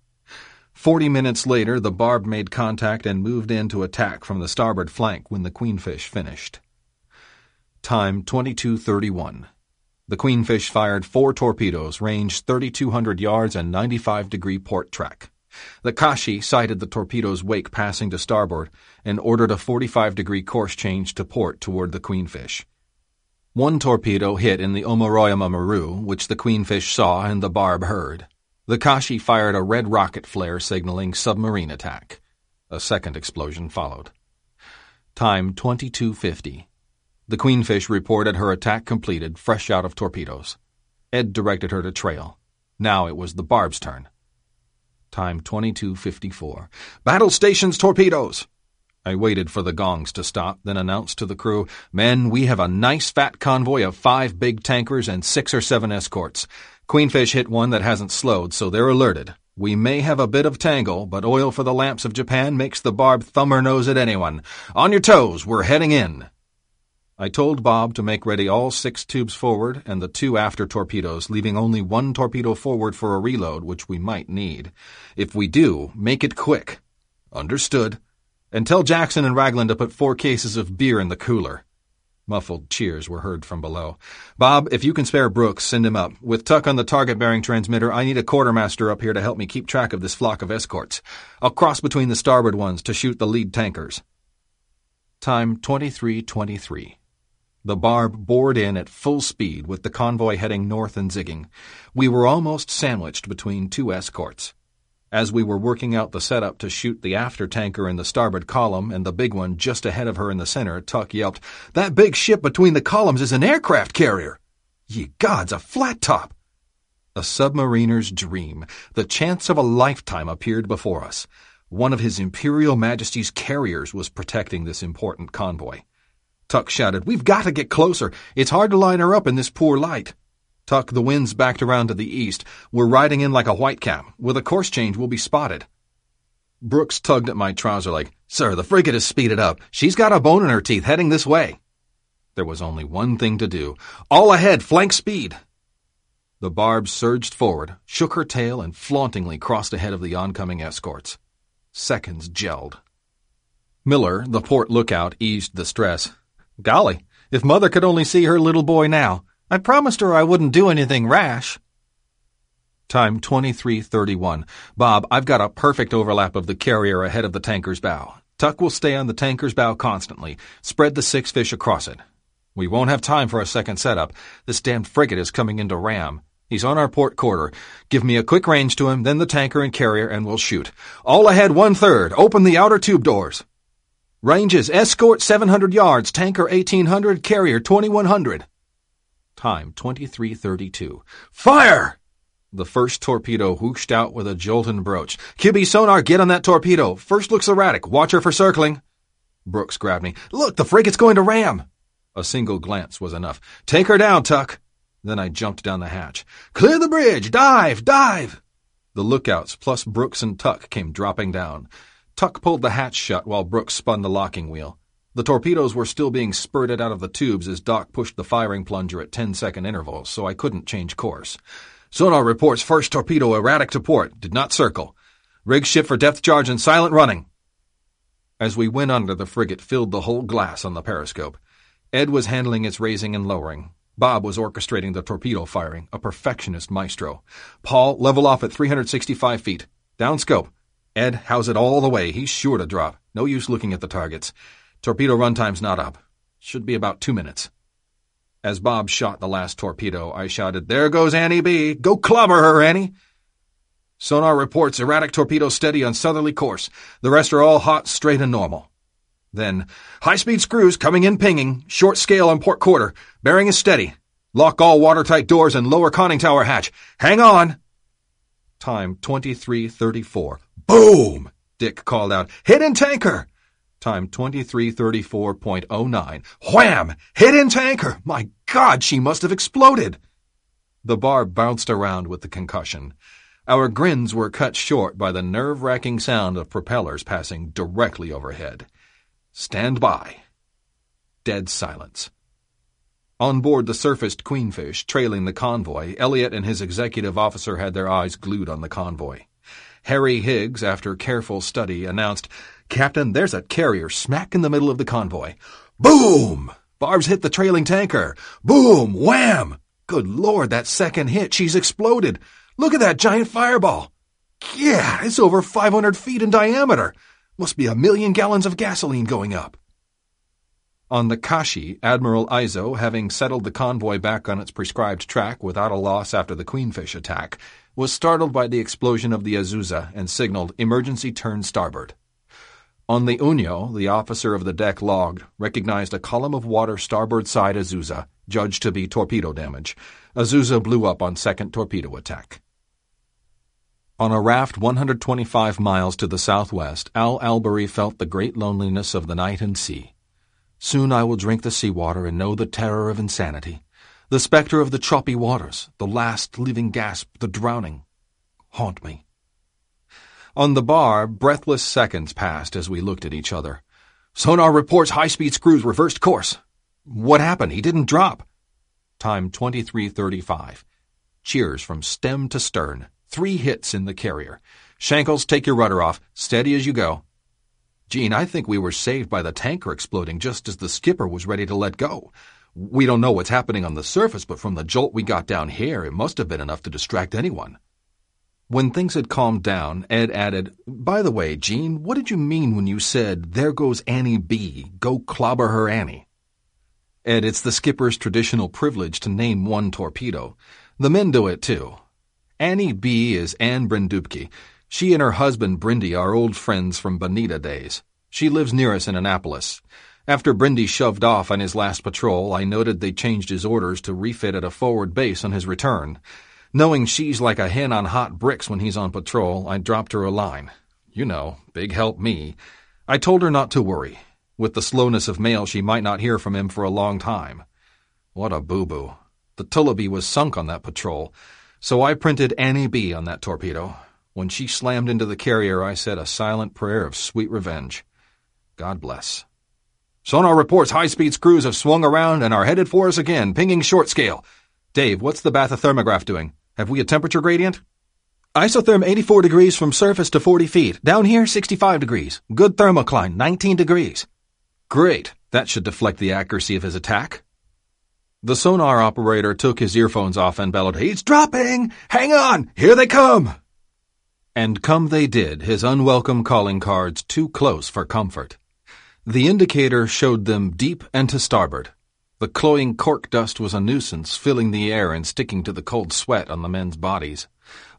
Forty minutes later, the barb made contact and moved in to attack from the starboard flank when the Queenfish finished. Time 2231. The Queenfish fired four torpedoes, ranged 3,200 yards and 95 degree port track. The Kashi sighted the torpedo's wake passing to starboard and ordered a 45 degree course change to port toward the Queenfish. One torpedo hit in the Omoroyama Maru, which the Queenfish saw and the Barb heard. The Kashi fired a red rocket flare signaling submarine attack. A second explosion followed. Time 2250. The Queenfish reported her attack completed, fresh out of torpedoes. Ed directed her to trail. Now it was the Barb's turn. Time 2254. Battle stations torpedoes! I waited for the gongs to stop, then announced to the crew, Men, we have a nice fat convoy of five big tankers and six or seven escorts. Queenfish hit one that hasn't slowed, so they're alerted. We may have a bit of tangle, but oil for the lamps of Japan makes the barb thumb her nose at anyone. On your toes, we're heading in. I told Bob to make ready all six tubes forward and the two after torpedoes, leaving only one torpedo forward for a reload, which we might need. If we do, make it quick. Understood and tell Jackson and Ragland to put four cases of beer in the cooler. Muffled cheers were heard from below. Bob, if you can spare Brooks, send him up. With Tuck on the target bearing transmitter, I need a quartermaster up here to help me keep track of this flock of escorts. I'll cross between the starboard ones to shoot the lead tankers. Time 2323. The barb bored in at full speed with the convoy heading north and zigging. We were almost sandwiched between two escorts. As we were working out the setup to shoot the after tanker in the starboard column and the big one just ahead of her in the center, Tuck yelped, That big ship between the columns is an aircraft carrier! Ye gods, a flat top! A submariner's dream. The chance of a lifetime appeared before us. One of His Imperial Majesty's carriers was protecting this important convoy. Tuck shouted. We've got to get closer. It's hard to line her up in this poor light. Tuck, the wind's backed around to the east. We're riding in like a whitecap. With a course change, we'll be spotted. Brooks tugged at my trouser leg. Sir, the frigate has speeded up. She's got a bone in her teeth heading this way. There was only one thing to do. All ahead, flank speed. The barb surged forward, shook her tail, and flauntingly crossed ahead of the oncoming escorts. Seconds gelled. Miller, the port lookout, eased the stress. Golly, if Mother could only see her little boy now. I promised her I wouldn't do anything rash. Time 2331. Bob, I've got a perfect overlap of the carrier ahead of the tanker's bow. Tuck will stay on the tanker's bow constantly. Spread the six fish across it. We won't have time for a second setup. This damned frigate is coming into ram. He's on our port quarter. Give me a quick range to him, then the tanker and carrier, and we'll shoot. All ahead one third. Open the outer tube doors. Ranges, escort 700 yards, tanker 1800, carrier 2100. Time 2332. Fire! The first torpedo whooshed out with a jolt and broach. QB sonar, get on that torpedo. First looks erratic. Watch her for circling. Brooks grabbed me. Look, the frigate's going to ram. A single glance was enough. Take her down, Tuck. Then I jumped down the hatch. Clear the bridge! Dive! Dive! The lookouts, plus Brooks and Tuck, came dropping down. Tuck pulled the hatch shut while Brooks spun the locking wheel. The torpedoes were still being spurted out of the tubes as Doc pushed the firing plunger at ten-second intervals, so I couldn't change course. Sonar reports first torpedo erratic to port, did not circle. Rig ship for depth charge and silent running. As we went under, the frigate filled the whole glass on the periscope. Ed was handling its raising and lowering. Bob was orchestrating the torpedo firing, a perfectionist maestro. Paul, level off at 365 feet. Downscope. Ed, house it all the way. He's sure to drop. No use looking at the targets. Torpedo runtime's not up. Should be about two minutes. As Bob shot the last torpedo, I shouted, There goes Annie B. Go clobber her, Annie. Sonar reports erratic torpedo steady on southerly course. The rest are all hot, straight, and normal. Then, high-speed screws coming in pinging, short scale on port quarter. Bearing is steady. Lock all watertight doors and lower conning tower hatch. Hang on! Time 2334. Boom! Dick called out. Hidden tanker! Time 2334.09. Wham! Hidden tanker! My God, she must have exploded! The Barb bounced around with the concussion. Our grins were cut short by the nerve-wracking sound of propellers passing directly overhead. Stand by. Dead silence. On board the surfaced Queenfish, trailing the convoy, Elliot and his executive officer had their eyes glued on the convoy. Harry Higgs, after careful study, announced, Captain, there's a carrier smack in the middle of the convoy. Boom! Barb's hit the trailing tanker. Boom! Wham! Good Lord, that second hit, she's exploded. Look at that giant fireball. Yeah, it's over 500 feet in diameter. Must be a million gallons of gasoline going up. On the Kashi, Admiral Izo, having settled the convoy back on its prescribed track without a loss after the Queenfish attack, was startled by the explosion of the Azusa and signaled emergency turn starboard. On the Unyo, the officer of the deck logged, recognized a column of water starboard side Azusa, judged to be torpedo damage. Azusa blew up on second torpedo attack. On a raft 125 miles to the southwest, Al Albury felt the great loneliness of the night and sea. Soon I will drink the sea water and know the terror of insanity. The specter of the choppy waters, the last living gasp, the drowning, haunt me. On the Barb, breathless seconds passed as we looked at each other. Sonar reports high-speed screws reversed course. What happened? He didn't drop. Time 2335. Cheers from stem to stern. Three hits in the carrier. Shankles, take your rudder off. Steady as you go. Gene, I think we were saved by the tanker exploding just as the skipper was ready to let go. We don't know what's happening on the surface, but from the jolt we got down here, it must have been enough to distract anyone. When things had calmed down, Ed added, By the way, Gene, what did you mean when you said, There goes Annie B. Go clobber her Annie? Ed, it's the skipper's traditional privilege to name one torpedo. The men do it, too. Annie B. is Anne Brindupke. She and her husband, Brindy, are old friends from Bonita days. She lives near us in Annapolis. After Brindy shoved off on his last patrol, I noted they changed his orders to refit at a forward base on his return. Knowing she's like a hen on hot bricks when he's on patrol, I dropped her a line. You know, big help me. I told her not to worry. With the slowness of mail, she might not hear from him for a long time. What a boo-boo. The Tullibee was sunk on that patrol, so I printed Annie B on that torpedo. When she slammed into the carrier, I said a silent prayer of sweet revenge. God bless. Sonar reports high-speed screws have swung around and are headed for us again, pinging short scale. Dave, what's the bathythermograph doing? Have we a temperature gradient? Isotherm 84 degrees from surface to 40 feet. Down here, 65 degrees. Good thermocline, 19 degrees. Great. That should deflect the accuracy of his attack. The sonar operator took his earphones off and bellowed, He's dropping! Hang on! Here they come! And come they did, his unwelcome calling cards too close for comfort. The indicator showed them deep and to starboard. The cloying cork dust was a nuisance, filling the air and sticking to the cold sweat on the men's bodies.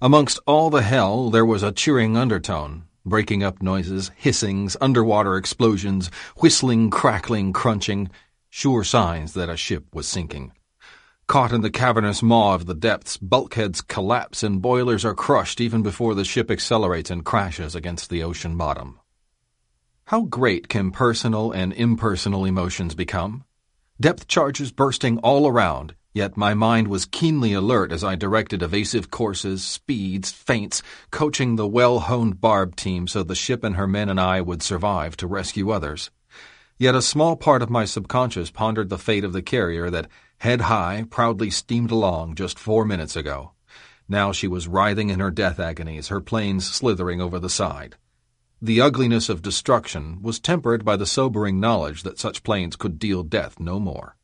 Amongst all the hell, there was a cheering undertone, breaking up noises, hissings, underwater explosions, whistling, crackling, crunching, sure signs that a ship was sinking. Caught in the cavernous maw of the depths, bulkheads collapse and boilers are crushed even before the ship accelerates and crashes against the ocean bottom. How great can personal and impersonal emotions become? Depth charges bursting all around, yet my mind was keenly alert as I directed evasive courses, speeds, feints, coaching the well-honed barb team so the ship and her men and I would survive to rescue others. Yet a small part of my subconscious pondered the fate of the carrier that, head high, proudly steamed along just four minutes ago. Now she was writhing in her death agonies, her planes slithering over the side. The ugliness of destruction was tempered by the sobering knowledge that such planes could deal death no more.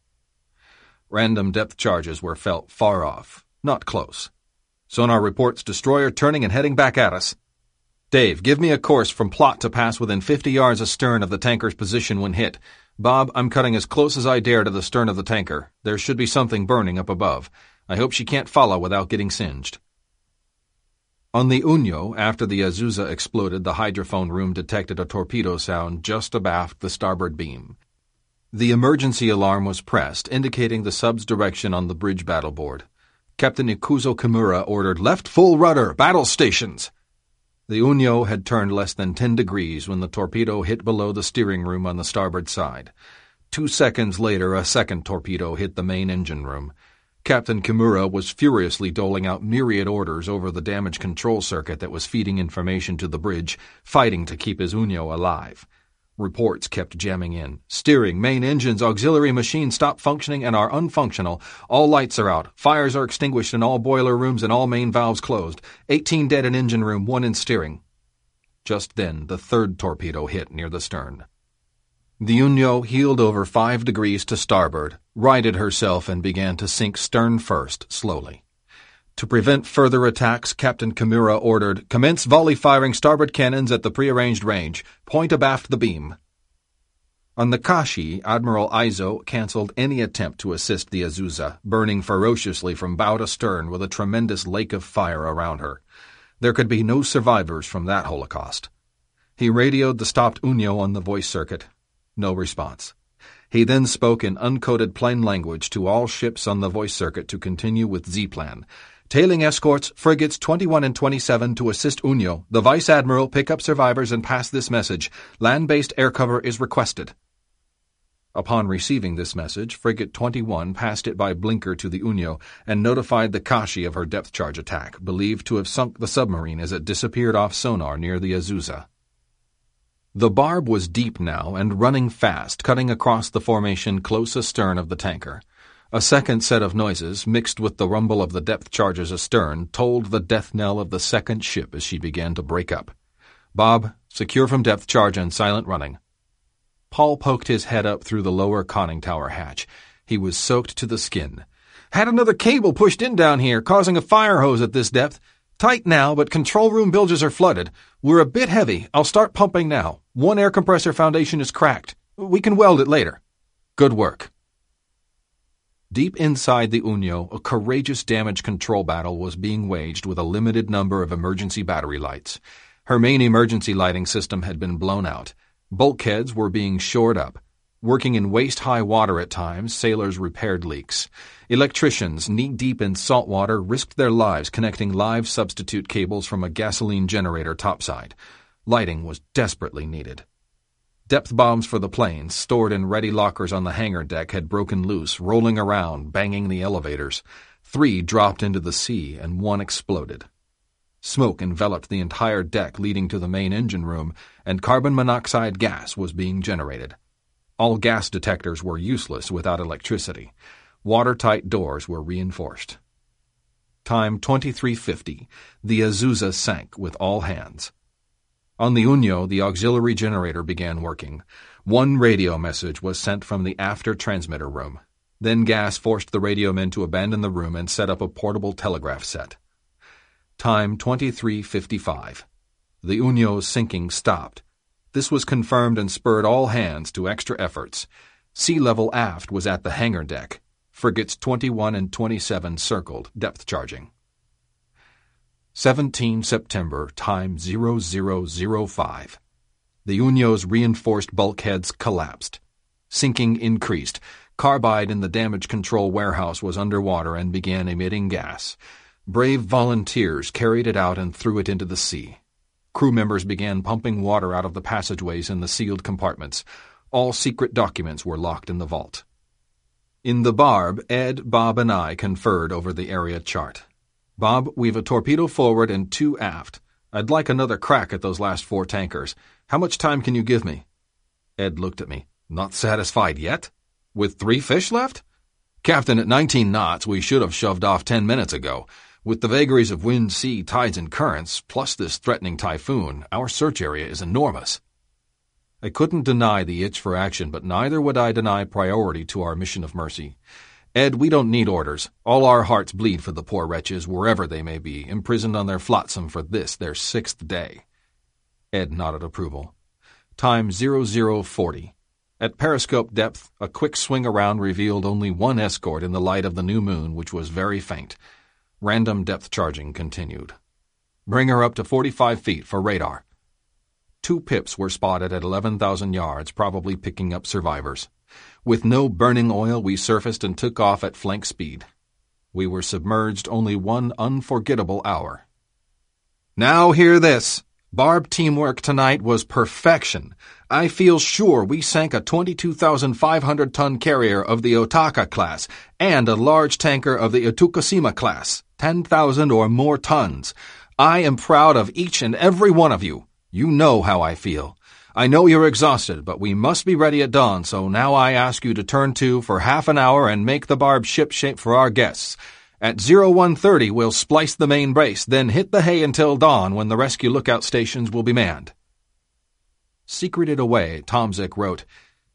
Random depth charges were felt far off, not close. Sonar reports destroyer turning and heading back at us. Dave, give me a course from plot to pass within 50 yards astern of the tanker's position when hit. Bob, I'm cutting as close as I dare to the stern of the tanker. There should be something burning up above. I hope she can't follow without getting singed. On the Unyo, after the Azusa exploded, the hydrophone room detected a torpedo sound just abaft the starboard beam. The emergency alarm was pressed, indicating the sub's direction on the bridge battle board. Captain Ikuzo Kimura ordered left full rudder, battle stations. The Unyo had turned less than ten degrees when the torpedo hit below the steering room on the starboard side. Two seconds later, a second torpedo hit the main engine room. Captain Kimura was furiously doling out myriad orders over the damage control circuit that was feeding information to the bridge, fighting to keep his Unyo alive. Reports kept jamming in. Steering, main engines, auxiliary machines stop functioning and are unfunctional. All lights are out. Fires are extinguished in all boiler rooms and all main valves closed. 18 dead in engine room, one in steering. Just then, the third torpedo hit near the stern. The Unyo heeled over five degrees to starboard, righted herself, and began to sink stern first, slowly. To prevent further attacks, Captain Kimura ordered, Commence volley firing starboard cannons at the prearranged range. Point abaft the beam. On the Kashi, Admiral Aizo canceled any attempt to assist the Azusa, burning ferociously from bow to stern with a tremendous lake of fire around her. There could be no survivors from that holocaust. He radioed the stopped Unyo on the voice circuit. No response. He then spoke in uncoded plain language to all ships on the voice circuit to continue with Z-Plan, Tailing escorts, frigates 21 and 27 to assist Unyo. The Vice Admiral pick up survivors and pass this message. Land-based air cover is requested. Upon receiving this message, Frigate 21 passed it by blinker to the Unyo and notified the Kashi of her depth charge attack, believed to have sunk the submarine as it disappeared off sonar near the Azusa. The barb was deep now and running fast, cutting across the formation close astern of the tanker. A second set of noises, mixed with the rumble of the depth charges astern, told the death knell of the second ship as she began to break up. Bob, secure from depth charge and silent running. Paul poked his head up through the lower conning tower hatch. He was soaked to the skin. Had another cable pushed in down here, causing a fire hose at this depth. Tight now, but control room bilges are flooded. We're a bit heavy. I'll start pumping now. One air compressor foundation is cracked. We can weld it later. Good work. Deep inside the Unyo, a courageous damage control battle was being waged with a limited number of emergency battery lights. Her main emergency lighting system had been blown out. Bulkheads were being shored up. Working in waist high water at times, sailors repaired leaks. Electricians, knee deep in salt water, risked their lives connecting live substitute cables from a gasoline generator topside. Lighting was desperately needed. Depth bombs for the planes, stored in ready lockers on the hangar deck, had broken loose, rolling around, banging the elevators. Three dropped into the sea, and one exploded. Smoke enveloped the entire deck leading to the main engine room, and carbon monoxide gas was being generated. All gas detectors were useless without electricity. Watertight doors were reinforced. Time 2350. The Azusa sank with all hands. On the Unyo, the auxiliary generator began working. One radio message was sent from the after transmitter room. Then gas forced the radio men to abandon the room and set up a portable telegraph set. Time 2355. The Unyo's sinking stopped. This was confirmed and spurred all hands to extra efforts. Sea level aft was at the hangar deck. Frigates 21 and 27 circled, depth charging. 17 September, time 0005. The Unyo's reinforced bulkheads collapsed. Sinking increased. Carbide in the damage control warehouse was underwater and began emitting gas. Brave volunteers carried it out and threw it into the sea. Crew members began pumping water out of the passageways in the sealed compartments. All secret documents were locked in the vault. In the Barb, Ed, Bob, and I conferred over the area chart. Bob, we've a torpedo forward and two aft. I'd like another crack at those last four tankers. How much time can you give me? Ed looked at me. Not satisfied yet? With three fish left? Captain, at 19 knots, we should have shoved off ten minutes ago. With the vagaries of wind, sea, tides, and currents, plus this threatening typhoon, our search area is enormous. I couldn't deny the itch for action, but neither would I deny priority to our mission of mercy. Ed, we don't need orders. All our hearts bleed for the poor wretches, wherever they may be, imprisoned on their flotsam for this, their sixth day. Ed nodded approval. Time 0040. At periscope depth, a quick swing around revealed only one escort in the light of the new moon, which was very faint. Random depth charging continued. Bring her up to 45 feet for radar. Two pips were spotted at 11,000 yards, probably picking up survivors. With no burning oil, we surfaced and took off at flank speed. We were submerged only one unforgettable hour. Now hear this. Barb teamwork tonight was perfection. I feel sure we sank a 22,500 ton carrier of the Otaka class and a large tanker of the Itokushima class, 10,000 or more tons. I am proud of each and every one of you. You know how I feel. I know you're exhausted, but we must be ready at dawn, so now I ask you to turn to for half an hour and make the barb ship shape for our guests. At 0130, we'll splice the main brace, then hit the hay until dawn when the rescue lookout stations will be manned. Secreted away, Tomzik wrote,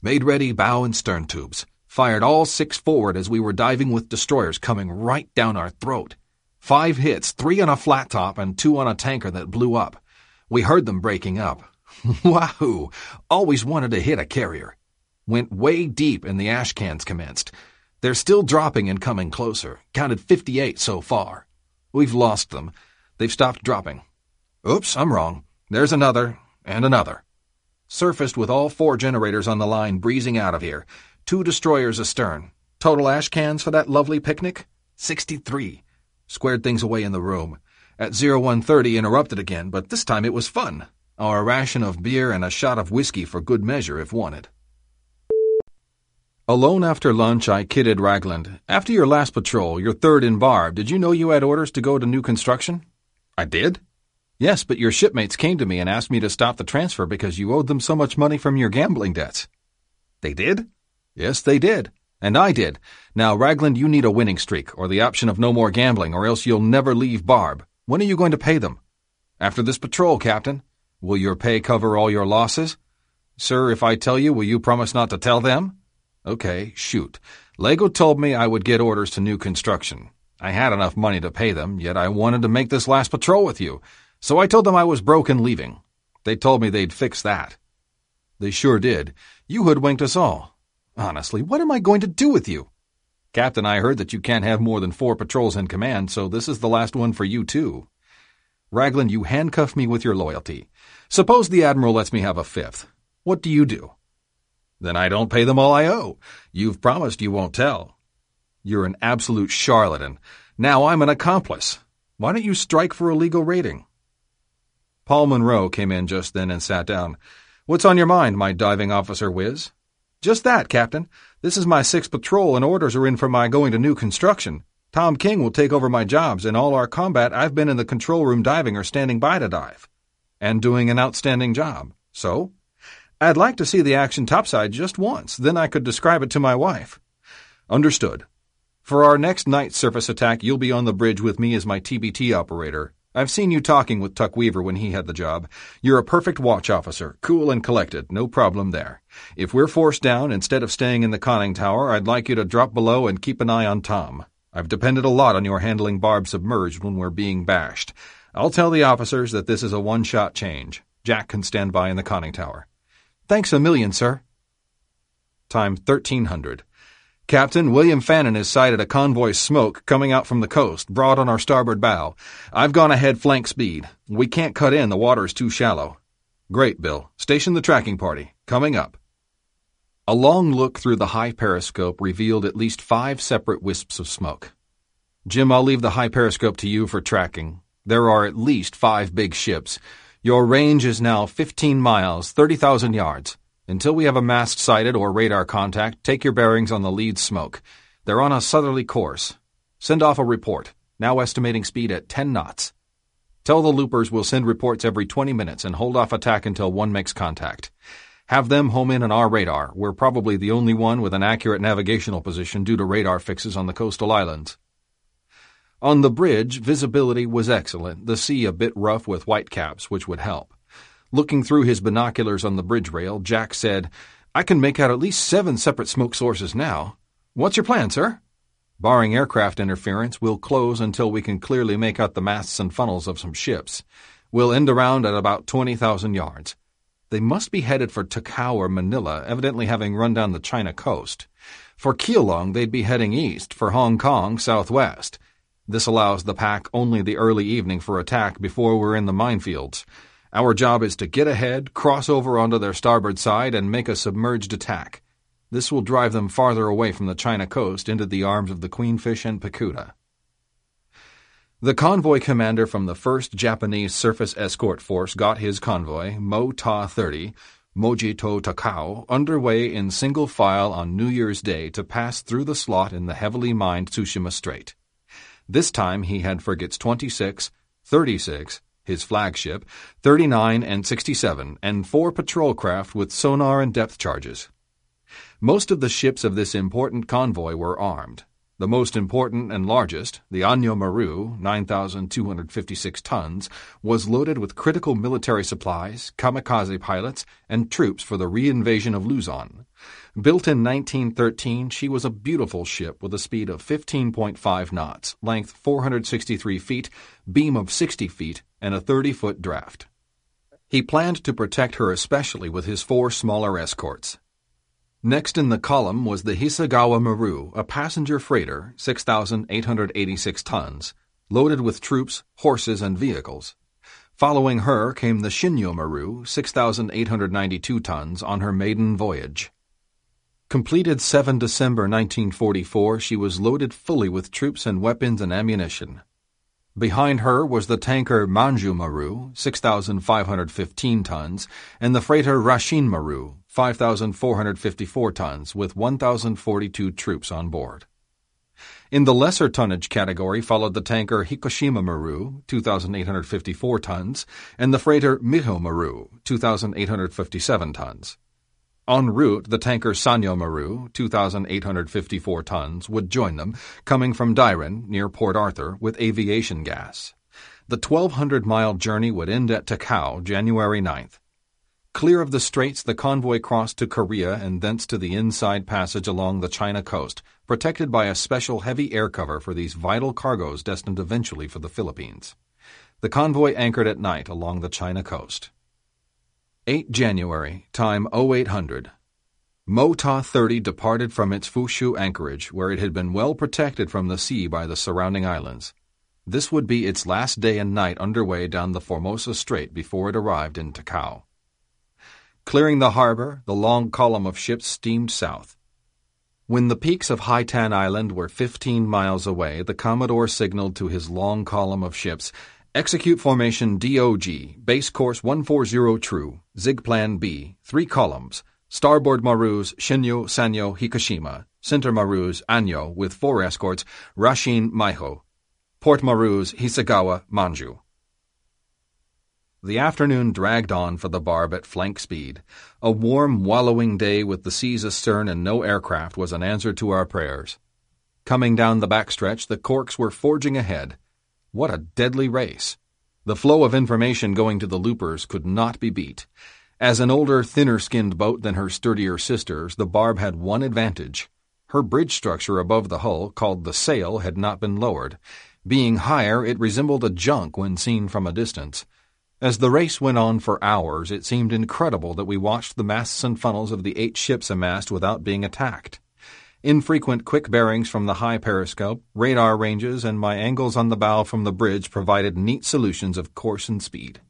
Made ready bow and stern tubes. Fired all six forward as we were diving with destroyers coming right down our throat. Five hits, three on a flat top and two on a tanker that blew up. We heard them breaking up. *laughs* Wahoo! Always wanted to hit a carrier. Went way deep and the ash cans commenced. They're still dropping and coming closer. Counted 58 so far. We've lost them. They've stopped dropping. Oops, I'm wrong. There's another, and another. Surfaced with all four generators on the line breezing out of here. Two destroyers astern. Total ash cans for that lovely picnic? 63. Squared things away in the room. At 0130 interrupted again, but this time it was fun Our ration of beer and a shot of whiskey for good measure if wanted. Alone after lunch, I kidded Ragland. After your last patrol, your third in Barb, did you know you had orders to go to new construction? I did? Yes, but your shipmates came to me and asked me to stop the transfer because you owed them so much money from your gambling debts. They did? Yes, they did. And I did. Now, Ragland, you need a winning streak, or the option of no more gambling, or else you'll never leave Barb. When are you going to pay them? After this patrol, Captain. Will your pay cover all your losses? Sir, if I tell you, will you promise not to tell them? Okay, shoot. Lego told me I would get orders to new construction. I had enough money to pay them, yet I wanted to make this last patrol with you. So I told them I was broke and leaving. They told me they'd fix that. They sure did. You hoodwinked us all. Honestly, what am I going to do with you? Captain, I heard that you can't have more than four patrols in command, so this is the last one for you, too. Ragland, you handcuff me with your loyalty. Suppose the Admiral lets me have a fifth. What do you do? Then I don't pay them all I owe. You've promised you won't tell. You're an absolute charlatan. Now I'm an accomplice. Why don't you strike for a legal rating? Paul Monroe came in just then and sat down. What's on your mind, my diving officer whiz? Just that, Captain. This is my sixth patrol, and orders are in for my going to new construction. Tom King will take over my jobs. In all our combat, I've been in the control room diving or standing by to dive. And doing an outstanding job. So? I'd like to see the action topside just once, then I could describe it to my wife. Understood. For our next night surface attack, you'll be on the bridge with me as my TBT operator. I've seen you talking with Tuck Weaver when he had the job. You're a perfect watch officer, cool and collected, no problem there. If we're forced down, instead of staying in the conning tower, I'd like you to drop below and keep an eye on Tom. I've depended a lot on your handling Barb submerged when we're being bashed. I'll tell the officers that this is a one-shot change. Jack can stand by in the conning tower. Thanks a million, sir. Time 1300. Captain, William Fannin has sighted a convoy smoke coming out from the coast, broad on our starboard bow. I've gone ahead flank speed. We can't cut in, the water is too shallow. Great, Bill. Station the tracking party. Coming up. A long look through the high periscope revealed at least five separate wisps of smoke. Jim, I'll leave the high periscope to you for tracking. There are at least five big ships. Your range is now 15 miles, 30,000 yards. Until we have a mast sighted or radar contact, take your bearings on the lead smoke. They're on a southerly course. Send off a report, now estimating speed at 10 knots. Tell the loopers we'll send reports every 20 minutes and hold off attack until one makes contact. Have them home in on our radar. We're probably the only one with an accurate navigational position due to radar fixes on the coastal islands. On the bridge, visibility was excellent, the sea a bit rough with whitecaps, which would help. Looking through his binoculars on the bridge rail, Jack said, I can make out at least seven separate smoke sources now. What's your plan, sir? Barring aircraft interference, we'll close until we can clearly make out the masts and funnels of some ships. We'll end around at about 20,000 yards. They must be headed for Takao or Manila, evidently having run down the China coast. For Keelung, they'd be heading east, for Hong Kong, southwest. This allows the pack only the early evening for attack before we're in the minefields. Our job is to get ahead, cross over onto their starboard side, and make a submerged attack. This will drive them farther away from the China coast into the arms of the Queenfish and Picuda. The convoy commander from the 1st Japanese Surface Escort Force got his convoy, Mo Ta 30, Moji To Takao, underway in single file on New Year's Day to pass through the slot in the heavily mined Tsushima Strait. This time he had frigates 26, 36, his flagship, 39 and 67, and four patrol craft with sonar and depth charges. Most of the ships of this important convoy were armed. The most important and largest, the Anyo Maru, 9,256 tons, was loaded with critical military supplies, kamikaze pilots, and troops for the reinvasion of Luzon. Built in 1913, she was a beautiful ship with a speed of 15.5 knots, length 463 feet, beam of 60 feet, and a 30 foot draft. He planned to protect her especially with his four smaller escorts. Next in the column was the Hisagawa Maru, a passenger freighter, 6,886 tons, loaded with troops, horses, and vehicles. Following her came the Shinyo Maru, 6,892 tons, on her maiden voyage. Completed 7 December 1944, she was loaded fully with troops and weapons and ammunition. Behind her was the tanker Manju Maru, 6,515 tons, and the freighter Rashin Maru, 5,454 tons, with 1,042 troops on board. In the lesser tonnage category followed the tanker Hikoshima Maru, 2,854 tons, and the freighter Miho Maru, 2,857 tons. En route, the tanker Sanyo Maru, 2,854 tons, would join them, coming from Dairen, near Port Arthur, with aviation gas. The 1,200 mile journey would end at Takao, January 9th. Clear of the straits, the convoy crossed to Korea and thence to the inside passage along the China coast, protected by a special heavy air cover for these vital cargoes destined eventually for the Philippines. The convoy anchored at night along the China coast. 8 January, time 0800. Mota 30 departed from its Fushu anchorage, where it had been well protected from the sea by the surrounding islands. This would be its last day and night underway down the Formosa Strait before it arrived in Takao. Clearing the harbor, the long column of ships steamed south. When the peaks of Haitan Island were 15 miles away, the Commodore signaled to his long column of ships, Execute formation DOG, base course 140 true, zig plan B, three columns, starboard Maru's Shinyo, Sanyo, Hikoshima, center Maru's Anyo with four escorts, Rashin, Miho, port Maru's Hisagawa, Manju. The afternoon dragged on for the barb at flank speed. A warm, wallowing day with the seas astern and no aircraft was an answer to our prayers. Coming down the backstretch, the corks were forging ahead. What a deadly race! The flow of information going to the loopers could not be beat. As an older, thinner skinned boat than her sturdier sisters, the Barb had one advantage. Her bridge structure above the hull, called the sail, had not been lowered. Being higher, it resembled a junk when seen from a distance. As the race went on for hours, it seemed incredible that we watched the masts and funnels of the eight ships amassed without being attacked. Infrequent quick bearings from the high periscope, radar ranges, and my angles on the bow from the bridge provided neat solutions of course and speed.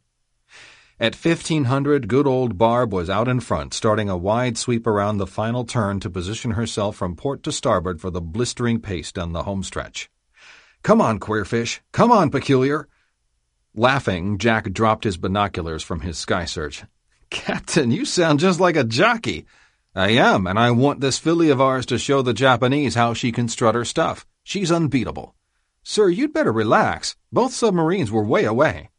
At 1500, good old Barb was out in front, starting a wide sweep around the final turn to position herself from port to starboard for the blistering pace down the home stretch. Come on, Queenfish! Come on, Peculiar! Laughing, Jack dropped his binoculars from his sky search. Captain, you sound just like a jockey. I am, and I want this filly of ours to show the Japanese how she can strut her stuff. She's unbeatable. Sir, you'd better relax. Both submarines were way away.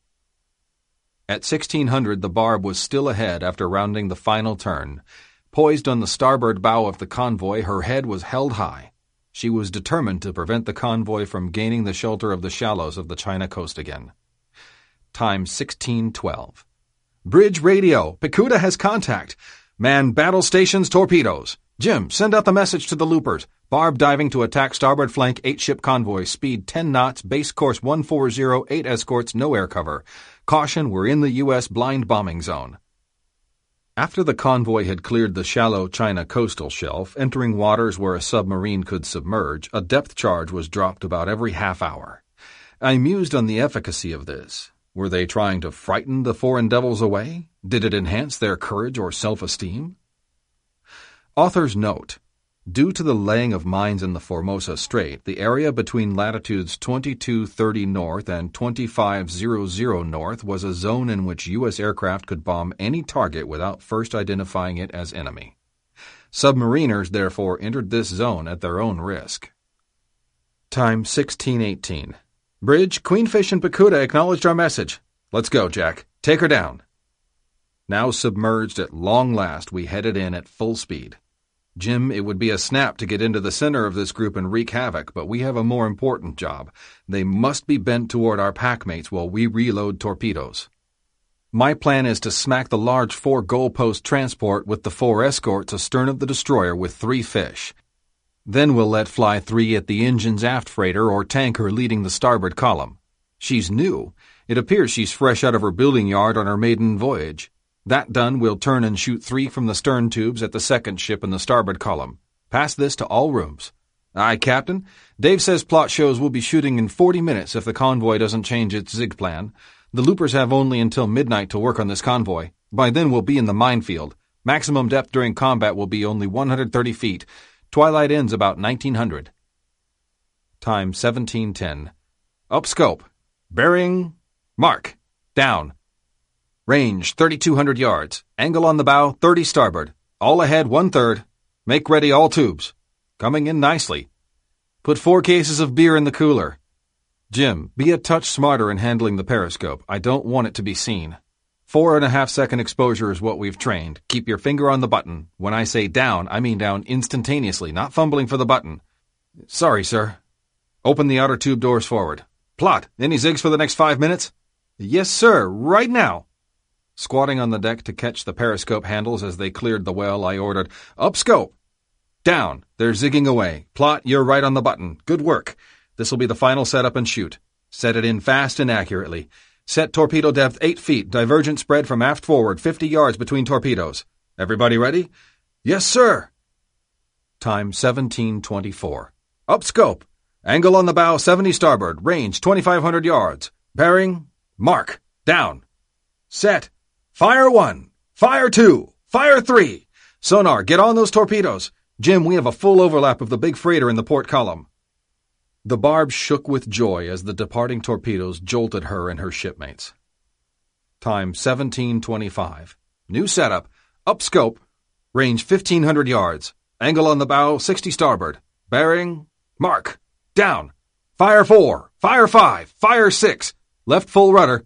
At 1600, the Barb was still ahead after rounding the final turn. Poised on the starboard bow of the convoy, her head was held high. She was determined to prevent the convoy from gaining the shelter of the shallows of the China coast again. Time 1612. Bridge radio. Picuda has contact. Man battle stations torpedoes. Jim, send out the message to the loopers. Barb diving to attack starboard flank 8 ship convoy. Speed 10 knots. Base course 140. 8 escorts. No air cover. Caution, we're in the U.S. blind bombing zone. After the convoy had cleared the shallow China coastal shelf, entering waters where a submarine could submerge, a depth charge was dropped about every half hour. I mused on the efficacy of this. Were they trying to frighten the foreign devils away? Did it enhance their courage or self-esteem? Author's note. Due to the laying of mines in the Formosa Strait, the area between latitudes 2230 north and 2500 north was a zone in which U.S. aircraft could bomb any target without first identifying it as enemy. Submariners therefore entered this zone at their own risk. Time 1618. Bridge, Queenfish and Picuda acknowledged our message. Let's go, Jack. Take her down. Now submerged at long last, we headed in at full speed. Jim, it would be a snap to get into the center of this group and wreak havoc, but we have a more important job. They must be bent toward our packmates while we reload torpedoes. My plan is to smack the large four goalpost transport with the four escorts astern of the destroyer with three fish. Then we'll let fly three at the engine's aft freighter or tanker leading the starboard column. She's new. It appears she's fresh out of her building yard on her maiden voyage. That done, we'll turn and shoot three from the stern tubes at the second ship in the starboard column. Pass this to all rooms. Aye, Captain. Dave says plot shows we'll be shooting in 40 minutes if the convoy doesn't change its zig plan. The loopers have only until midnight to work on this convoy. By then we'll be in the minefield. Maximum depth during combat will be only 130 feet. Twilight ends about 1900. Time 1710. Up scope. Bearing. Mark. Down. Range 3200 yards. Angle on the bow 30 starboard. All ahead one third. Make ready all tubes. Coming in nicely. Put four cases of beer in the cooler. Jim, be a touch smarter in handling the periscope. I don't want it to be seen. Four and a half second exposure is what we've trained. Keep your finger on the button. When I say down, I mean down instantaneously, not fumbling for the button. Sorry, sir. Open the outer tube doors forward. Plot, any zigs for the next five minutes? Yes, sir, right now. Squatting on the deck to catch the periscope handles as they cleared the well, I ordered, Up scope! Down! They're zigging away. Plot, you're right on the button. Good work. This'll be the final setup and shoot. Set it in fast and accurately. Set torpedo depth 8 feet, divergent spread from aft forward 50 yards between torpedoes. Everybody ready? Yes, sir. Time 1724. Up scope. Angle on the bow 70 starboard, range 2500 yards. Bearing, mark, down. Set. Fire 1. Fire 2. Fire 3. Sonar, get on those torpedoes. Jim, we have a full overlap of the big freighter in the port column. The barb shook with joy as the departing torpedoes jolted her and her shipmates. Time 1725. New setup. Up scope. Range 1500 yards. Angle on the bow 60 starboard. Bearing. Mark. Down. Fire 4. Fire 5. Fire 6. Left full rudder.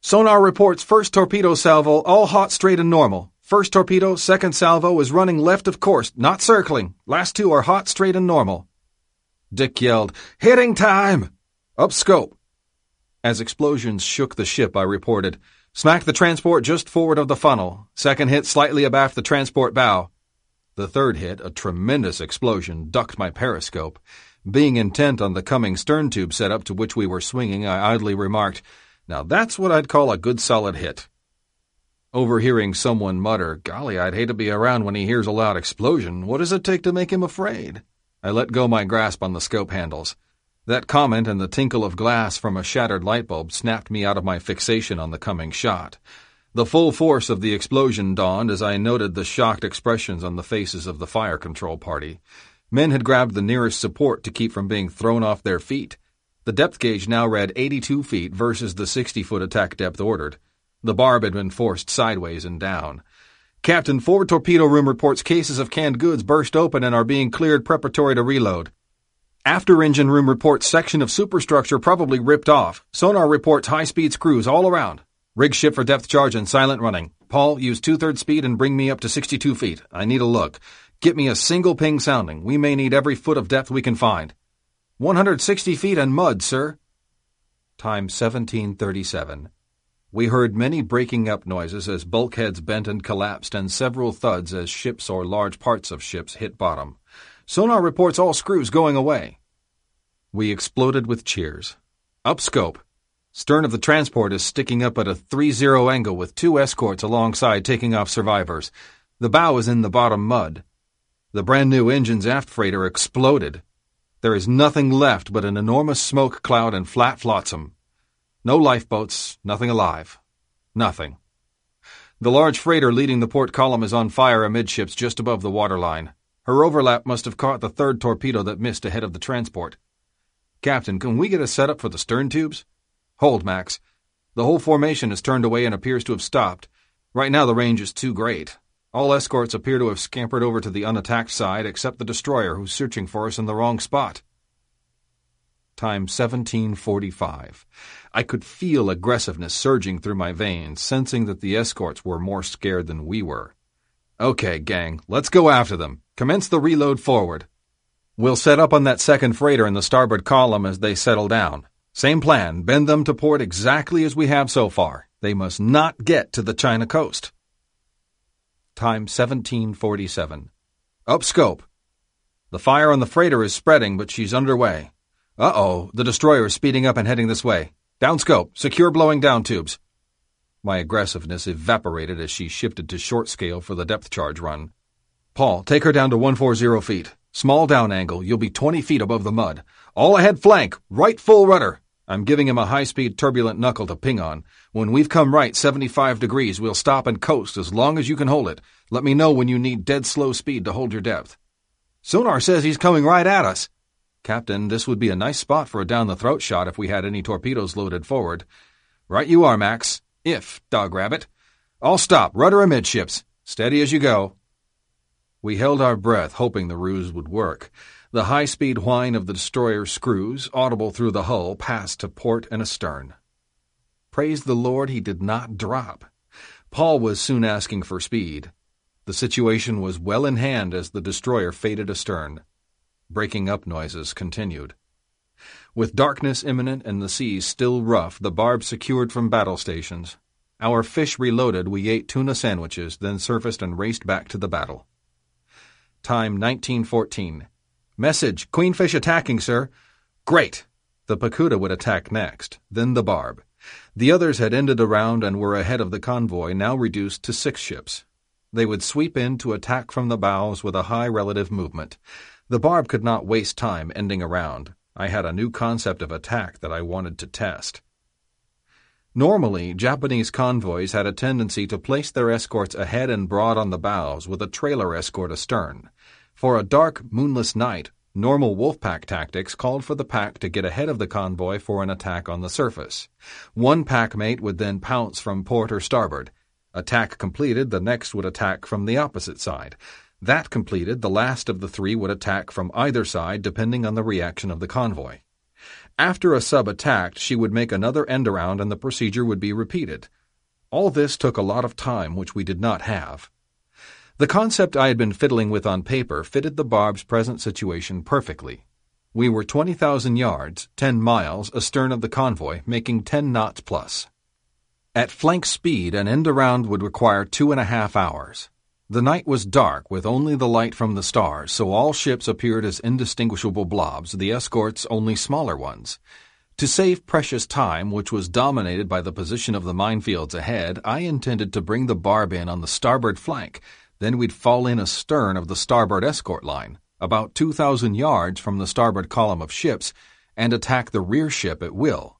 Sonar reports first torpedo salvo all hot straight and normal. First torpedo, second salvo is running left of course, not circling. Last two are hot straight and normal. Dick yelled, Hitting time! Up scope. As explosions shook the ship, I reported, Smack the transport just forward of the funnel. Second hit slightly abaft the transport bow. The third hit, a tremendous explosion, ducked my periscope. Being intent on the coming stern tube setup to which we were swinging, I idly remarked, Now that's what I'd call a good solid hit. Overhearing someone mutter, Golly, I'd hate to be around when he hears a loud explosion. What does it take to make him afraid? I let go my grasp on the scope handles. That comment and the tinkle of glass from a shattered light bulb snapped me out of my fixation on the coming shot. The full force of the explosion dawned as I noted the shocked expressions on the faces of the fire control party. Men had grabbed the nearest support to keep from being thrown off their feet. The depth gauge now read 82 feet versus the 60 foot attack depth ordered. The barb had been forced sideways and down. Captain, forward torpedo room reports cases of canned goods burst open and are being cleared preparatory to reload. After engine room reports section of superstructure probably ripped off. Sonar reports high speed screws all around. Rig ship for depth charge and silent running. Paul, use two thirds speed and bring me up to 62 feet. I need a look. Get me a single ping sounding. We may need every foot of depth we can find. 160 feet and mud, sir. Time 1737. We heard many breaking up noises as bulkheads bent and collapsed, and several thuds as ships or large parts of ships hit bottom. Sonar reports all screws going away. We exploded with cheers. Up scope. Stern of the transport is sticking up at a 3-0 angle with two escorts alongside taking off survivors. The bow is in the bottom mud. The brand new engine's aft freighter exploded. There is nothing left but an enormous smoke cloud and flat flotsam. No lifeboats, nothing alive. Nothing. The large freighter leading the port column is on fire amidships just above the waterline. Her overlap must have caught the third torpedo that missed ahead of the transport. Captain, can we get a setup for the stern tubes? Hold, Max. The whole formation is turned away and appears to have stopped. Right now the range is too great. All escorts appear to have scampered over to the unattacked side except the destroyer who's searching for us in the wrong spot. Time 1745. I could feel aggressiveness surging through my veins, sensing that the escorts were more scared than we were. Okay, gang, let's go after them. Commence the reload forward. We'll set up on that second freighter in the starboard column as they settle down. Same plan, bend them to port exactly as we have so far. They must not get to the China coast. Time 1747. Up scope. The fire on the freighter is spreading, but she's underway. Uh-oh, the destroyer is speeding up and heading this way. Down scope, secure blowing down tubes. My aggressiveness evaporated as she shifted to short scale for the depth charge run. Paul, take her down to 140 feet. Small down angle, you'll be 20 feet above the mud. All ahead flank, right full rudder. I'm giving him a high-speed turbulent knuckle to ping on. When we've come right 75 degrees, we'll stop and coast as long as you can hold it. Let me know when you need dead slow speed to hold your depth. Sonar says he's coming right at us. Captain, this would be a nice spot for a down-the-throat shot if we had any torpedoes loaded forward. Right you are, Max. If, dog rabbit. I'll stop. Rudder amidships. Steady as you go. We held our breath, hoping the ruse would work. The high-speed whine of the destroyer's screws, audible through the hull, passed to port and astern. Praise the Lord he did not drop. Paul was soon asking for speed. The situation was well in hand as the destroyer faded astern. Breaking up noises continued. With darkness imminent and the seas still rough, the barb secured from battle stations. Our fish reloaded, we ate tuna sandwiches, then surfaced and raced back to the battle. Time 1914. Message, Queenfish attacking, sir. Great! The Picuda would attack next, then the Barb. The others had ended a round and were ahead of the convoy, now reduced to six ships. They would sweep in to attack from the bows with a high relative movement. The barb could not waste time ending around. I had a new concept of attack that I wanted to test. Normally, Japanese convoys had a tendency to place their escorts ahead and broad on the bows with a trailer escort astern. For a dark, moonless night, Normal wolfpack tactics called for the pack to get ahead of the convoy for an attack on the surface. One pack mate would then pounce from port or starboard. Attack completed, the next would attack from the opposite side. That completed, the last of the three would attack from either side depending on the reaction of the convoy. After a sub attacked, she would make another end around and the procedure would be repeated. All this took a lot of time, which we did not have. The concept I had been fiddling with on paper fitted the Barb's present situation perfectly. We were 20,000 yards, 10 miles, astern of the convoy, making 10 knots plus. At flank speed, an end around would require two and a half hours. The night was dark, with only the light from the stars, so all ships appeared as indistinguishable blobs, the escorts only smaller ones. To save precious time, which was dominated by the position of the minefields ahead, I intended to bring the barb in on the starboard flank, then we'd fall in astern of the starboard escort line, about 2,000 yards from the starboard column of ships, and attack the rear ship at will.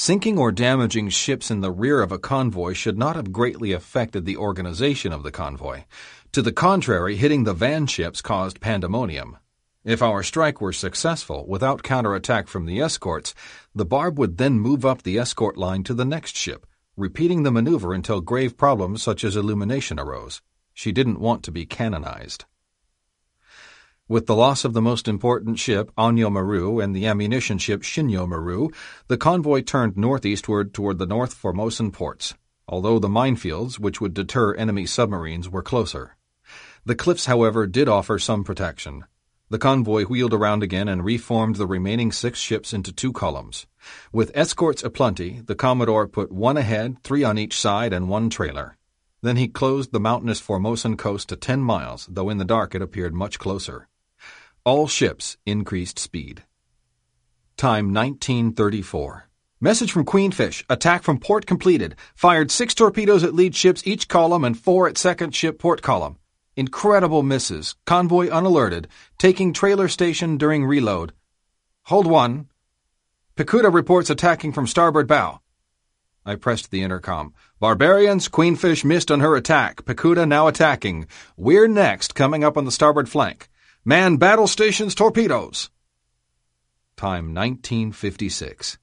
Sinking or damaging ships in the rear of a convoy should not have greatly affected the organization of the convoy. To the contrary, hitting the van ships caused pandemonium. If our strike were successful, without counterattack from the escorts, the barb would then move up the escort line to the next ship, repeating the maneuver until grave problems such as illumination arose. She didn't want to be canonized. With the loss of the most important ship, Unyo Maru, and the ammunition ship Shinyo Maru, the convoy turned northeastward toward the North Formosan ports, although the minefields, which would deter enemy submarines, were closer. The cliffs, however, did offer some protection. The convoy wheeled around again and reformed the remaining six ships into two columns. With escorts aplenty, the Commodore put one ahead, three on each side, and one trailer. Then he closed the mountainous Formosan coast to 10 miles, though in the dark it appeared much closer. All ships increased speed. Time 1934. Message from Queenfish. Attack from port completed. Fired six torpedoes at lead ships each column and four at second ship port column. Incredible misses. Convoy unalerted. Taking trailer station during reload. Hold one. Picuda reports attacking from starboard bow. I pressed the intercom. Barbarians, Queenfish missed on her attack. Picuda now attacking. We're next, coming up on the starboard flank. Man battle stations torpedoes. Time 1956.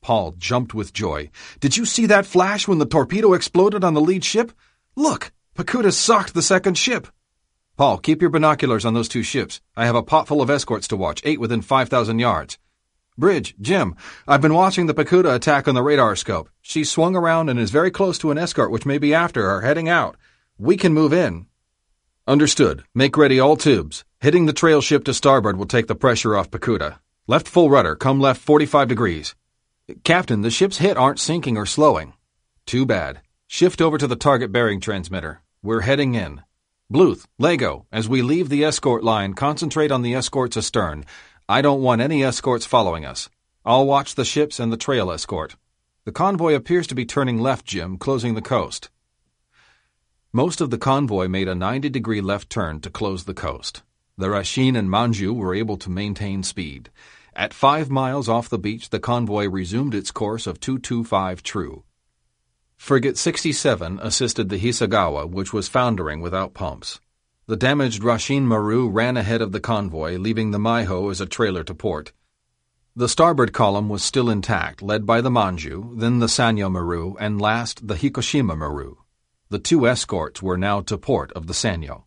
Paul jumped with joy. Did you see that flash when the torpedo exploded on the lead ship? Look, Picuda socked the second ship. Paul, keep your binoculars on those two ships. I have a pot full of escorts to watch, eight within 5,000 yards. Bridge, Jim, I've been watching the Picuda attack on the radar scope. She swung around and is very close to an escort which may be after her, heading out. We can move in. Understood. Make ready all tubes. Hitting the trail ship to starboard will take the pressure off Picuda. Left full rudder, come left 45 degrees. Captain, the ship's hit aren't sinking or slowing. Too bad. Shift over to the target bearing transmitter. We're heading in. Bluth, Lego, as we leave the escort line, concentrate on the escorts astern. I don't want any escorts following us. I'll watch the ships and the trail escort. The convoy appears to be turning left, Jim, closing the coast. Most of the convoy made a 90 degree left turn to close the coast. The Rashin and Manju were able to maintain speed. At five miles off the beach, the convoy resumed its course of 225 true. Frigate 67 assisted the Hisagawa, which was foundering without pumps. The damaged Rashin Maru ran ahead of the convoy, leaving the Miho as a trailer to port. The starboard column was still intact, led by the Manju, then the Sanyo Maru, and last the Hikoshima Maru. The two escorts were now to port of the Sanyo.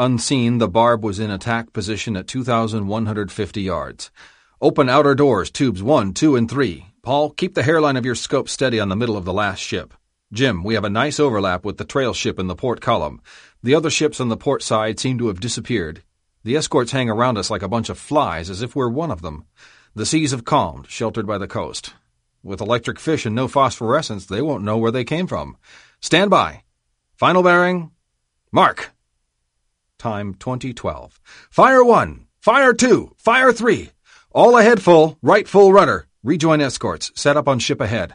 Unseen, the barb was in attack position at 2,150 yards. Open outer doors, tubes 1, 2, and 3. Paul, keep the hairline of your scope steady on the middle of the last ship. Jim, we have a nice overlap with the trail ship in the port column. The other ships on the port side seem to have disappeared. The escorts hang around us like a bunch of flies, as if we're one of them. The seas have calmed, sheltered by the coast. With electric fish and no phosphorescence, they won't know where they came from. Stand by. Final bearing. Mark. Time 2012. Fire 1. Fire 2. Fire 3. All ahead full. Right full rudder. Rejoin escorts. Set up on ship ahead.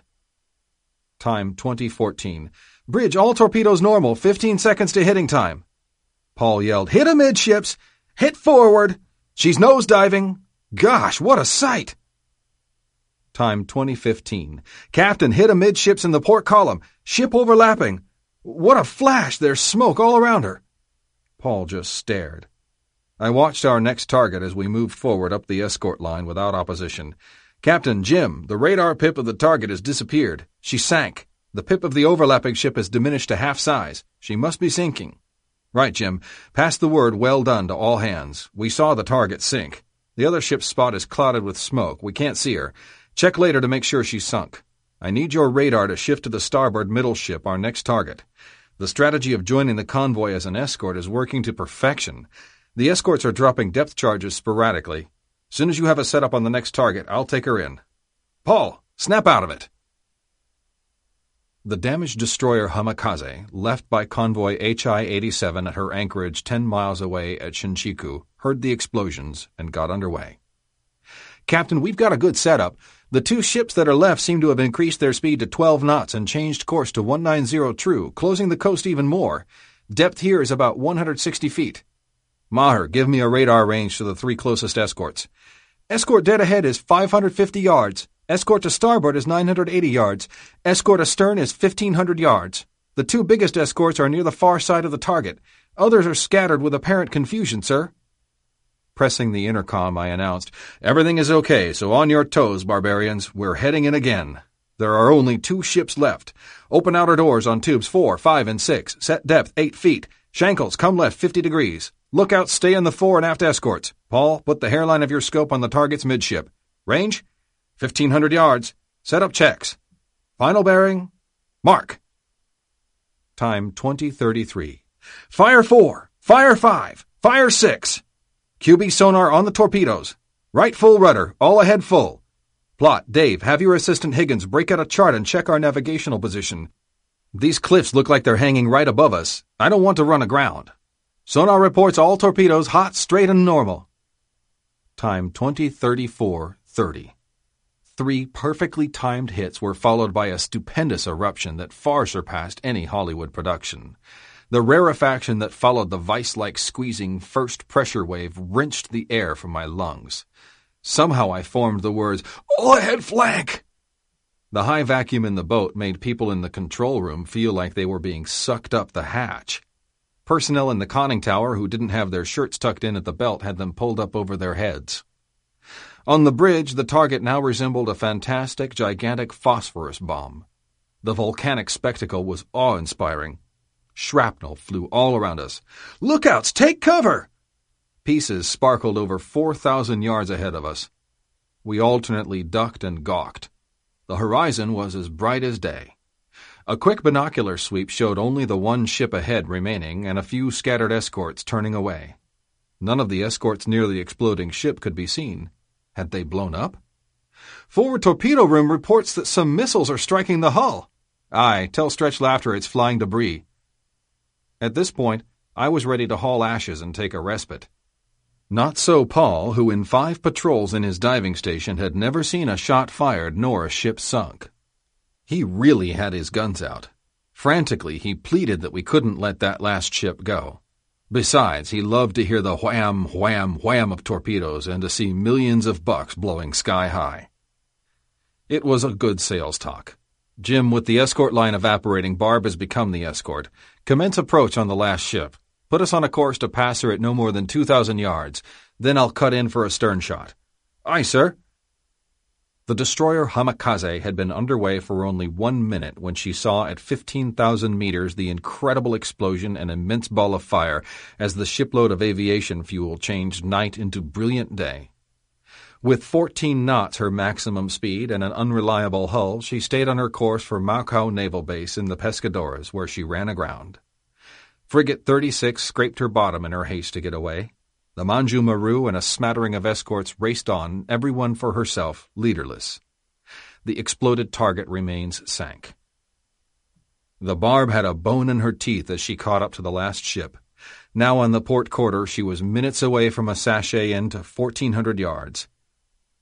Time 2014. Bridge, all torpedoes normal, 15 seconds to hitting time. Paul yelled, Hit amidships! Hit forward! She's nosediving! Gosh, what a sight! Time 2015. Captain, hit amidships in the port column. Ship overlapping. What a flash! There's smoke all around her. Paul just stared. I watched our next target as we moved forward up the escort line without opposition. Captain Jim, the radar pip of the target has disappeared. She sank. The pip of the overlapping ship has diminished to half size. She must be sinking. Right, Jim. Pass the word well done to all hands. We saw the target sink. The other ship's spot is clouded with smoke. We can't see her. Check later to make sure she's sunk. I need your radar to shift to the starboard middle ship, our next target. The strategy of joining the convoy as an escort is working to perfection. The escorts are dropping depth charges sporadically. Soon as you have a setup on the next target, I'll take her in. Paul, snap out of it! The damaged destroyer Hamakaze, left by convoy HI-87 at her anchorage 10 miles away at Shinchiku, heard the explosions and got underway. Captain, we've got a good setup. The two ships that are left seem to have increased their speed to 12 knots and changed course to 190 true, closing the coast even more. Depth here is about 160 feet. Maher, give me a radar range to the three closest escorts. Escort dead ahead is 550 yards. Escort to starboard is 980 yards. Escort astern is 1500 yards. The two biggest escorts are near the far side of the target. Others are scattered with apparent confusion, sir. Pressing the intercom, I announced, Everything is okay, so on your toes, barbarians. We're heading in again. There are only two ships left. Open outer doors on tubes 4, 5, and 6. Set depth 8 feet. Shankles, come left 50 degrees. Lookouts, stay in the fore and aft escorts. Paul, put the hairline of your scope on the target's midship. Range? 1,500 yards. Set up checks. Final bearing? Mark. Time 2033. Fire 4. Fire 5. Fire 6. QB sonar on the torpedoes. Right full rudder. All ahead full. Plot, Dave, have your assistant Higgins break out a chart and check our navigational position. These cliffs look like they're hanging right above us. I don't want to run aground. Sonar reports all torpedoes hot, straight, and normal. Time 2034-30. Three perfectly timed hits were followed by a stupendous eruption that far surpassed any Hollywood production. The rarefaction that followed the vice-like squeezing first pressure wave wrenched the air from my lungs. Somehow I formed the words, All ahead flank! The high vacuum in the boat made people in the control room feel like they were being sucked up the hatch. Personnel in the conning tower who didn't have their shirts tucked in at the belt had them pulled up over their heads. On the bridge, the target now resembled a fantastic, gigantic phosphorus bomb. The volcanic spectacle was awe-inspiring. Shrapnel flew all around us. Lookouts, take cover! Pieces sparkled over 4,000 yards ahead of us. We alternately ducked and gawked. The horizon was as bright as day. A quick binocular sweep showed only the one ship ahead remaining and a few scattered escorts turning away. None of the escorts near the exploding ship could be seen. Had they blown up? Forward torpedo room reports that some missiles are striking the hull. Aye, tell Stretch Laughter it's flying debris. At this point, I was ready to haul ashes and take a respite. Not so Paul, who in five patrols in his diving station had never seen a shot fired nor a ship sunk. He really had his guns out. Frantically, he pleaded that we couldn't let that last ship go. Besides, he loved to hear the wham, wham, wham of torpedoes and to see millions of bucks blowing sky high. It was a good sales talk. Jim, with the escort line evaporating, Barb has become the escort. Commence approach on the last ship. Put us on a course to pass her at no more than 2,000 yards. Then I'll cut in for a stern shot. Aye, sir. The destroyer Hamakaze had been underway for only one minute when she saw at 15,000 meters the incredible explosion and immense ball of fire as the shipload of aviation fuel changed night into brilliant day. With 14 knots her maximum speed and an unreliable hull, she stayed on her course for Mako Naval Base in the Pescadores, where she ran aground. Frigate 36 scraped her bottom in her haste to get away. The Manju Maru and a smattering of escorts raced on, everyone for herself, leaderless. The exploded target remains sank. The barb had a bone in her teeth as she caught up to the last ship. Now on the port quarter, she was minutes away from a sashay in to 1,400 yards.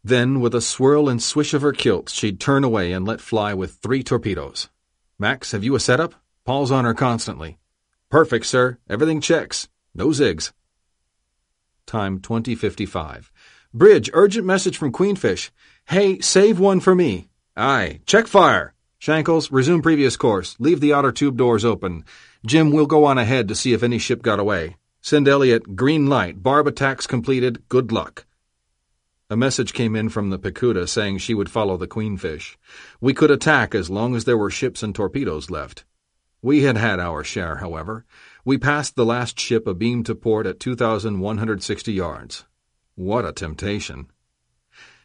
Then, with a swirl and swish of her kilts, she'd turn away and let fly with three torpedoes. Max, have you a setup? Paul's on her constantly. Perfect, sir. Everything checks. No zigs. Time 2055. Bridge, urgent message from Queenfish. Hey, save one for me. Aye. Check fire. Shankles, resume previous course. Leave the outer tube doors open. Jim, we'll go on ahead to see if any ship got away. Send Elliot green light. Barb attacks completed. Good luck. A message came in from the Picuda saying she would follow the Queenfish. We could attack as long as there were ships and torpedoes left. We had had our share, however. We passed the last ship abeam to port at 2,160 yards. What a temptation!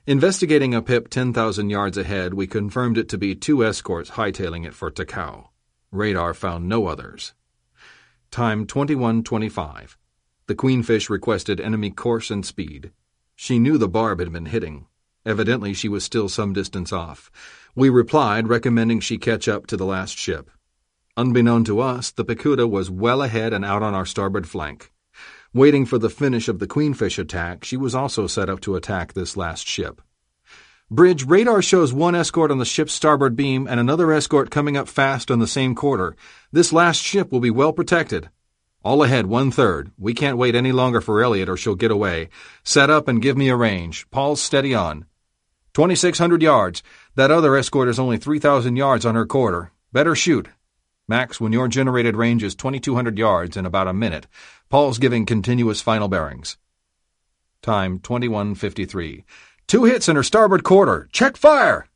Investigating a pip 10,000 yards ahead, we confirmed it to be two escorts hightailing it for Takao. Radar found no others. Time 2125. The Queenfish requested enemy course and speed. She knew the barb had been hitting. Evidently, she was still some distance off. We replied, recommending she catch up to the last ship. Unbeknown to us, the Picuda was well ahead and out on our starboard flank. Waiting for the finish of the Queenfish attack, she was also set up to attack this last ship. Bridge, radar shows one escort on the ship's starboard beam and another escort coming up fast on the same quarter. This last ship will be well protected. All ahead, one third. We can't wait any longer for Elliot or she'll get away. Set up and give me a range. Paul's steady on. 2,600 yards. That other escort is only 3,000 yards on her quarter. Better shoot. Max, when your generated range is 2,200 yards in about a minute, Paul's giving continuous final bearings. Time 2153. Two hits in her starboard quarter. Check fire!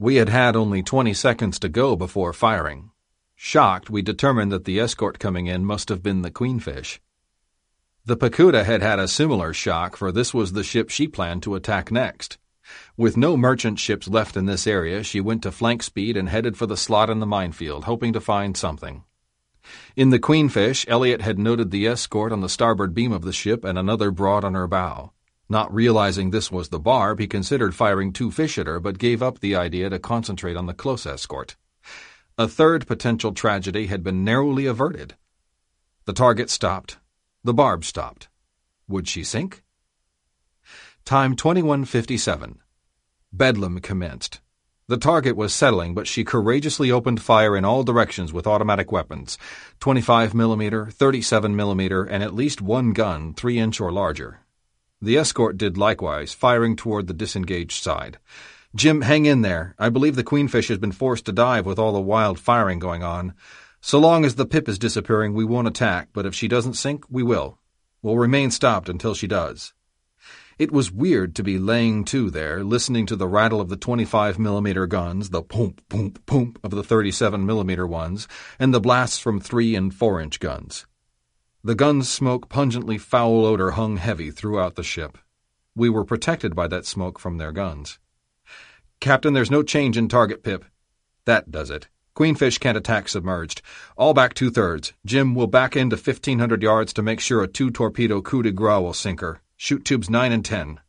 We had had only 20 seconds to go before firing. Shocked, we determined that the escort coming in must have been the Queenfish. The Picuda had had a similar shock, for this was the ship she planned to attack next. With no merchant ships left in this area, she went to flank speed and headed for the slot in the minefield, hoping to find something. In the Queenfish, Elliot had noted the escort on the starboard beam of the ship and another broad on her bow. Not realizing this was the barb, he considered firing two fish at her, but gave up the idea to concentrate on the close escort. A third potential tragedy had been narrowly averted. The target stopped. The barb stopped. Would she sink? Time 2157. Bedlam commenced. The target was settling, but she courageously opened fire in all directions with automatic weapons 25 mm, 37 mm, and at least one gun, 3 inch or larger. The escort did likewise, firing toward the disengaged side. Jim, hang in there. I believe the Queenfish has been forced to dive with all the wild firing going on. So long as the pip is disappearing, we won't attack, but if she doesn't sink, we will. We'll remain stopped until she does. It was weird to be laying to there, listening to the rattle of the 25 millimeter guns, the poomp, poomp, poomp of the 37 millimeter ones, and the blasts from 3 and 4 inch guns. The gun's smoke pungently foul odor hung heavy throughout the ship. We were protected by that smoke from their guns. Captain, there's no change in target pip. That does it. Queenfish can't attack submerged. All back two thirds. Jim will back into 1,500 yards to make sure a two torpedo coup de grace will sink her. Shoot tubes 9 and 10.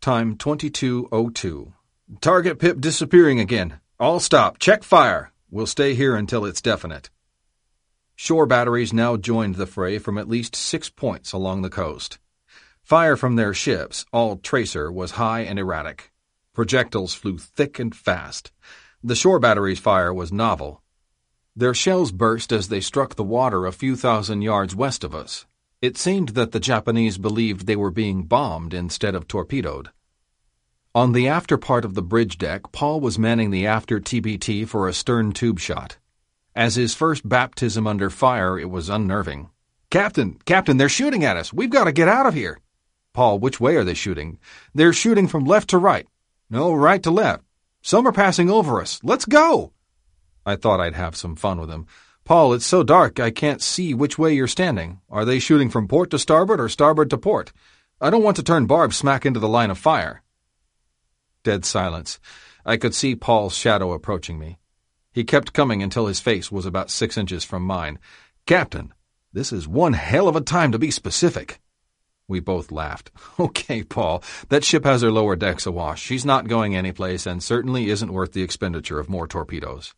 Time 2202. Target pip disappearing again. All stop. Check fire. We'll stay here until it's definite. Shore batteries now joined the fray from at least six points along the coast. Fire from their ships, all tracer, was high and erratic. Projectiles flew thick and fast. The shore battery's fire was novel. Their shells burst as they struck the water a few thousand yards west of us. It seemed that the Japanese believed they were being bombed instead of torpedoed. On the after part of the bridge deck, Paul was manning the after TBT for a stern tube shot. As his first baptism under fire, it was unnerving. Captain, Captain, they're shooting at us. We've got to get out of here. Paul, which way are they shooting? They're shooting from left to right. No, right to left. Some are passing over us. Let's go. I thought I'd have some fun with him. Paul, it's so dark I can't see which way you're standing. Are they shooting from port to starboard or starboard to port? I don't want to turn Barb smack into the line of fire. Dead silence. I could see Paul's shadow approaching me. He kept coming until his face was about six inches from mine. Captain, this is one hell of a time to be specific. We both laughed. *laughs* Okay, Paul, that ship has her lower decks awash. She's not going anyplace and certainly isn't worth the expenditure of more torpedoes.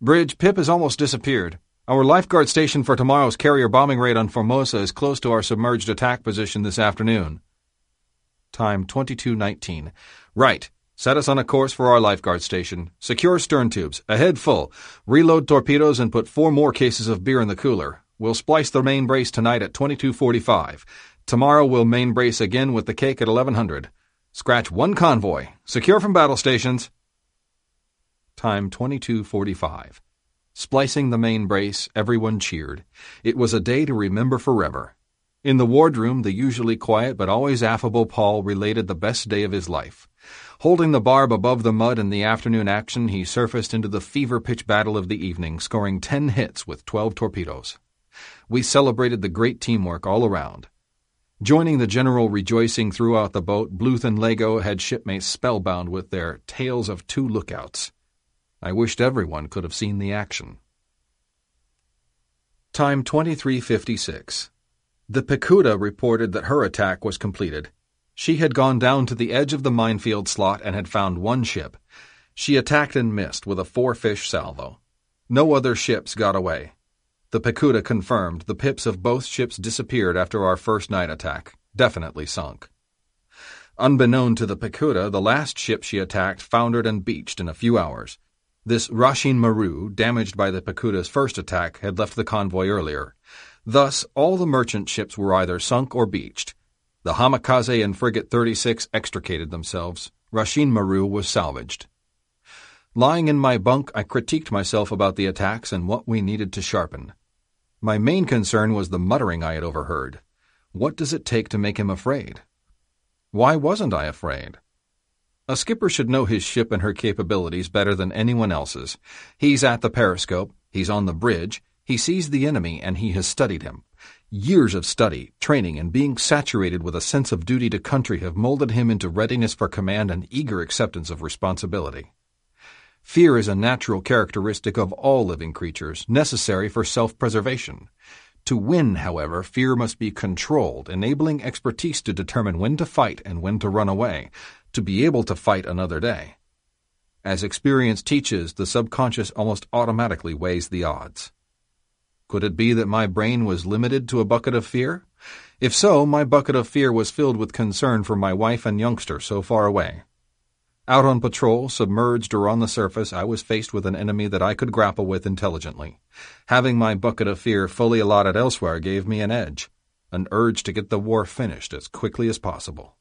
Bridge, Pip has almost disappeared. Our lifeguard station for tomorrow's carrier bombing raid on Formosa is close to our submerged attack position this afternoon. Time 2219. Right. Set us on a course for our lifeguard station. Secure stern tubes. Ahead full. Reload torpedoes and put four more cases of beer in the cooler. We'll splice the main brace tonight at 2245. Tomorrow we'll main brace again with the cake at 1100. Scratch one convoy. Secure from battle stations. Time 2245. Splicing the main brace, everyone cheered. It was a day to remember forever. In the wardroom, the usually quiet but always affable Paul related the best day of his life. Holding the barb above the mud in the afternoon action, he surfaced into the fever pitch battle of the evening, scoring ten hits with twelve torpedoes. We celebrated the great teamwork all around. Joining the general rejoicing throughout the boat, Bluth and Lego had shipmates spellbound with their tales of two lookouts. I wished everyone could have seen the action. Time 2356. The Picuda reported that her attack was completed. She had gone down to the edge of the minefield slot and had found one ship. She attacked and missed with a four-fish salvo. No other ships got away. The Picuda confirmed the pips of both ships disappeared after our first night attack, definitely sunk. Unbeknown to the Picuda, the last ship she attacked foundered and beached in a few hours. This Rashin Maru, damaged by the Picuda's first attack, had left the convoy earlier. Thus, all the merchant ships were either sunk or beached. The Hamakaze and Frigate 36 extricated themselves. Rashin Maru was salvaged. Lying in my bunk, I critiqued myself about the attacks and what we needed to sharpen. My main concern was the muttering I had overheard. What does it take to make him afraid? Why wasn't I afraid? A skipper should know his ship and her capabilities better than anyone else's. He's at the periscope, he's on the bridge, he sees the enemy, and he has studied him. Years of study, training, and being saturated with a sense of duty to country have molded him into readiness for command and eager acceptance of responsibility. Fear is a natural characteristic of all living creatures, necessary for self-preservation. To win, however, fear must be controlled, enabling expertise to determine when to fight and when to run away, to be able to fight another day. As experience teaches, the subconscious almost automatically weighs the odds. Could it be that my brain was limited to a bucket of fear? If so, my bucket of fear was filled with concern for my wife and youngster so far away. Out on patrol, submerged or on the surface, I was faced with an enemy that I could grapple with intelligently. Having my bucket of fear fully allotted elsewhere gave me an edge, an urge to get the war finished as quickly as possible.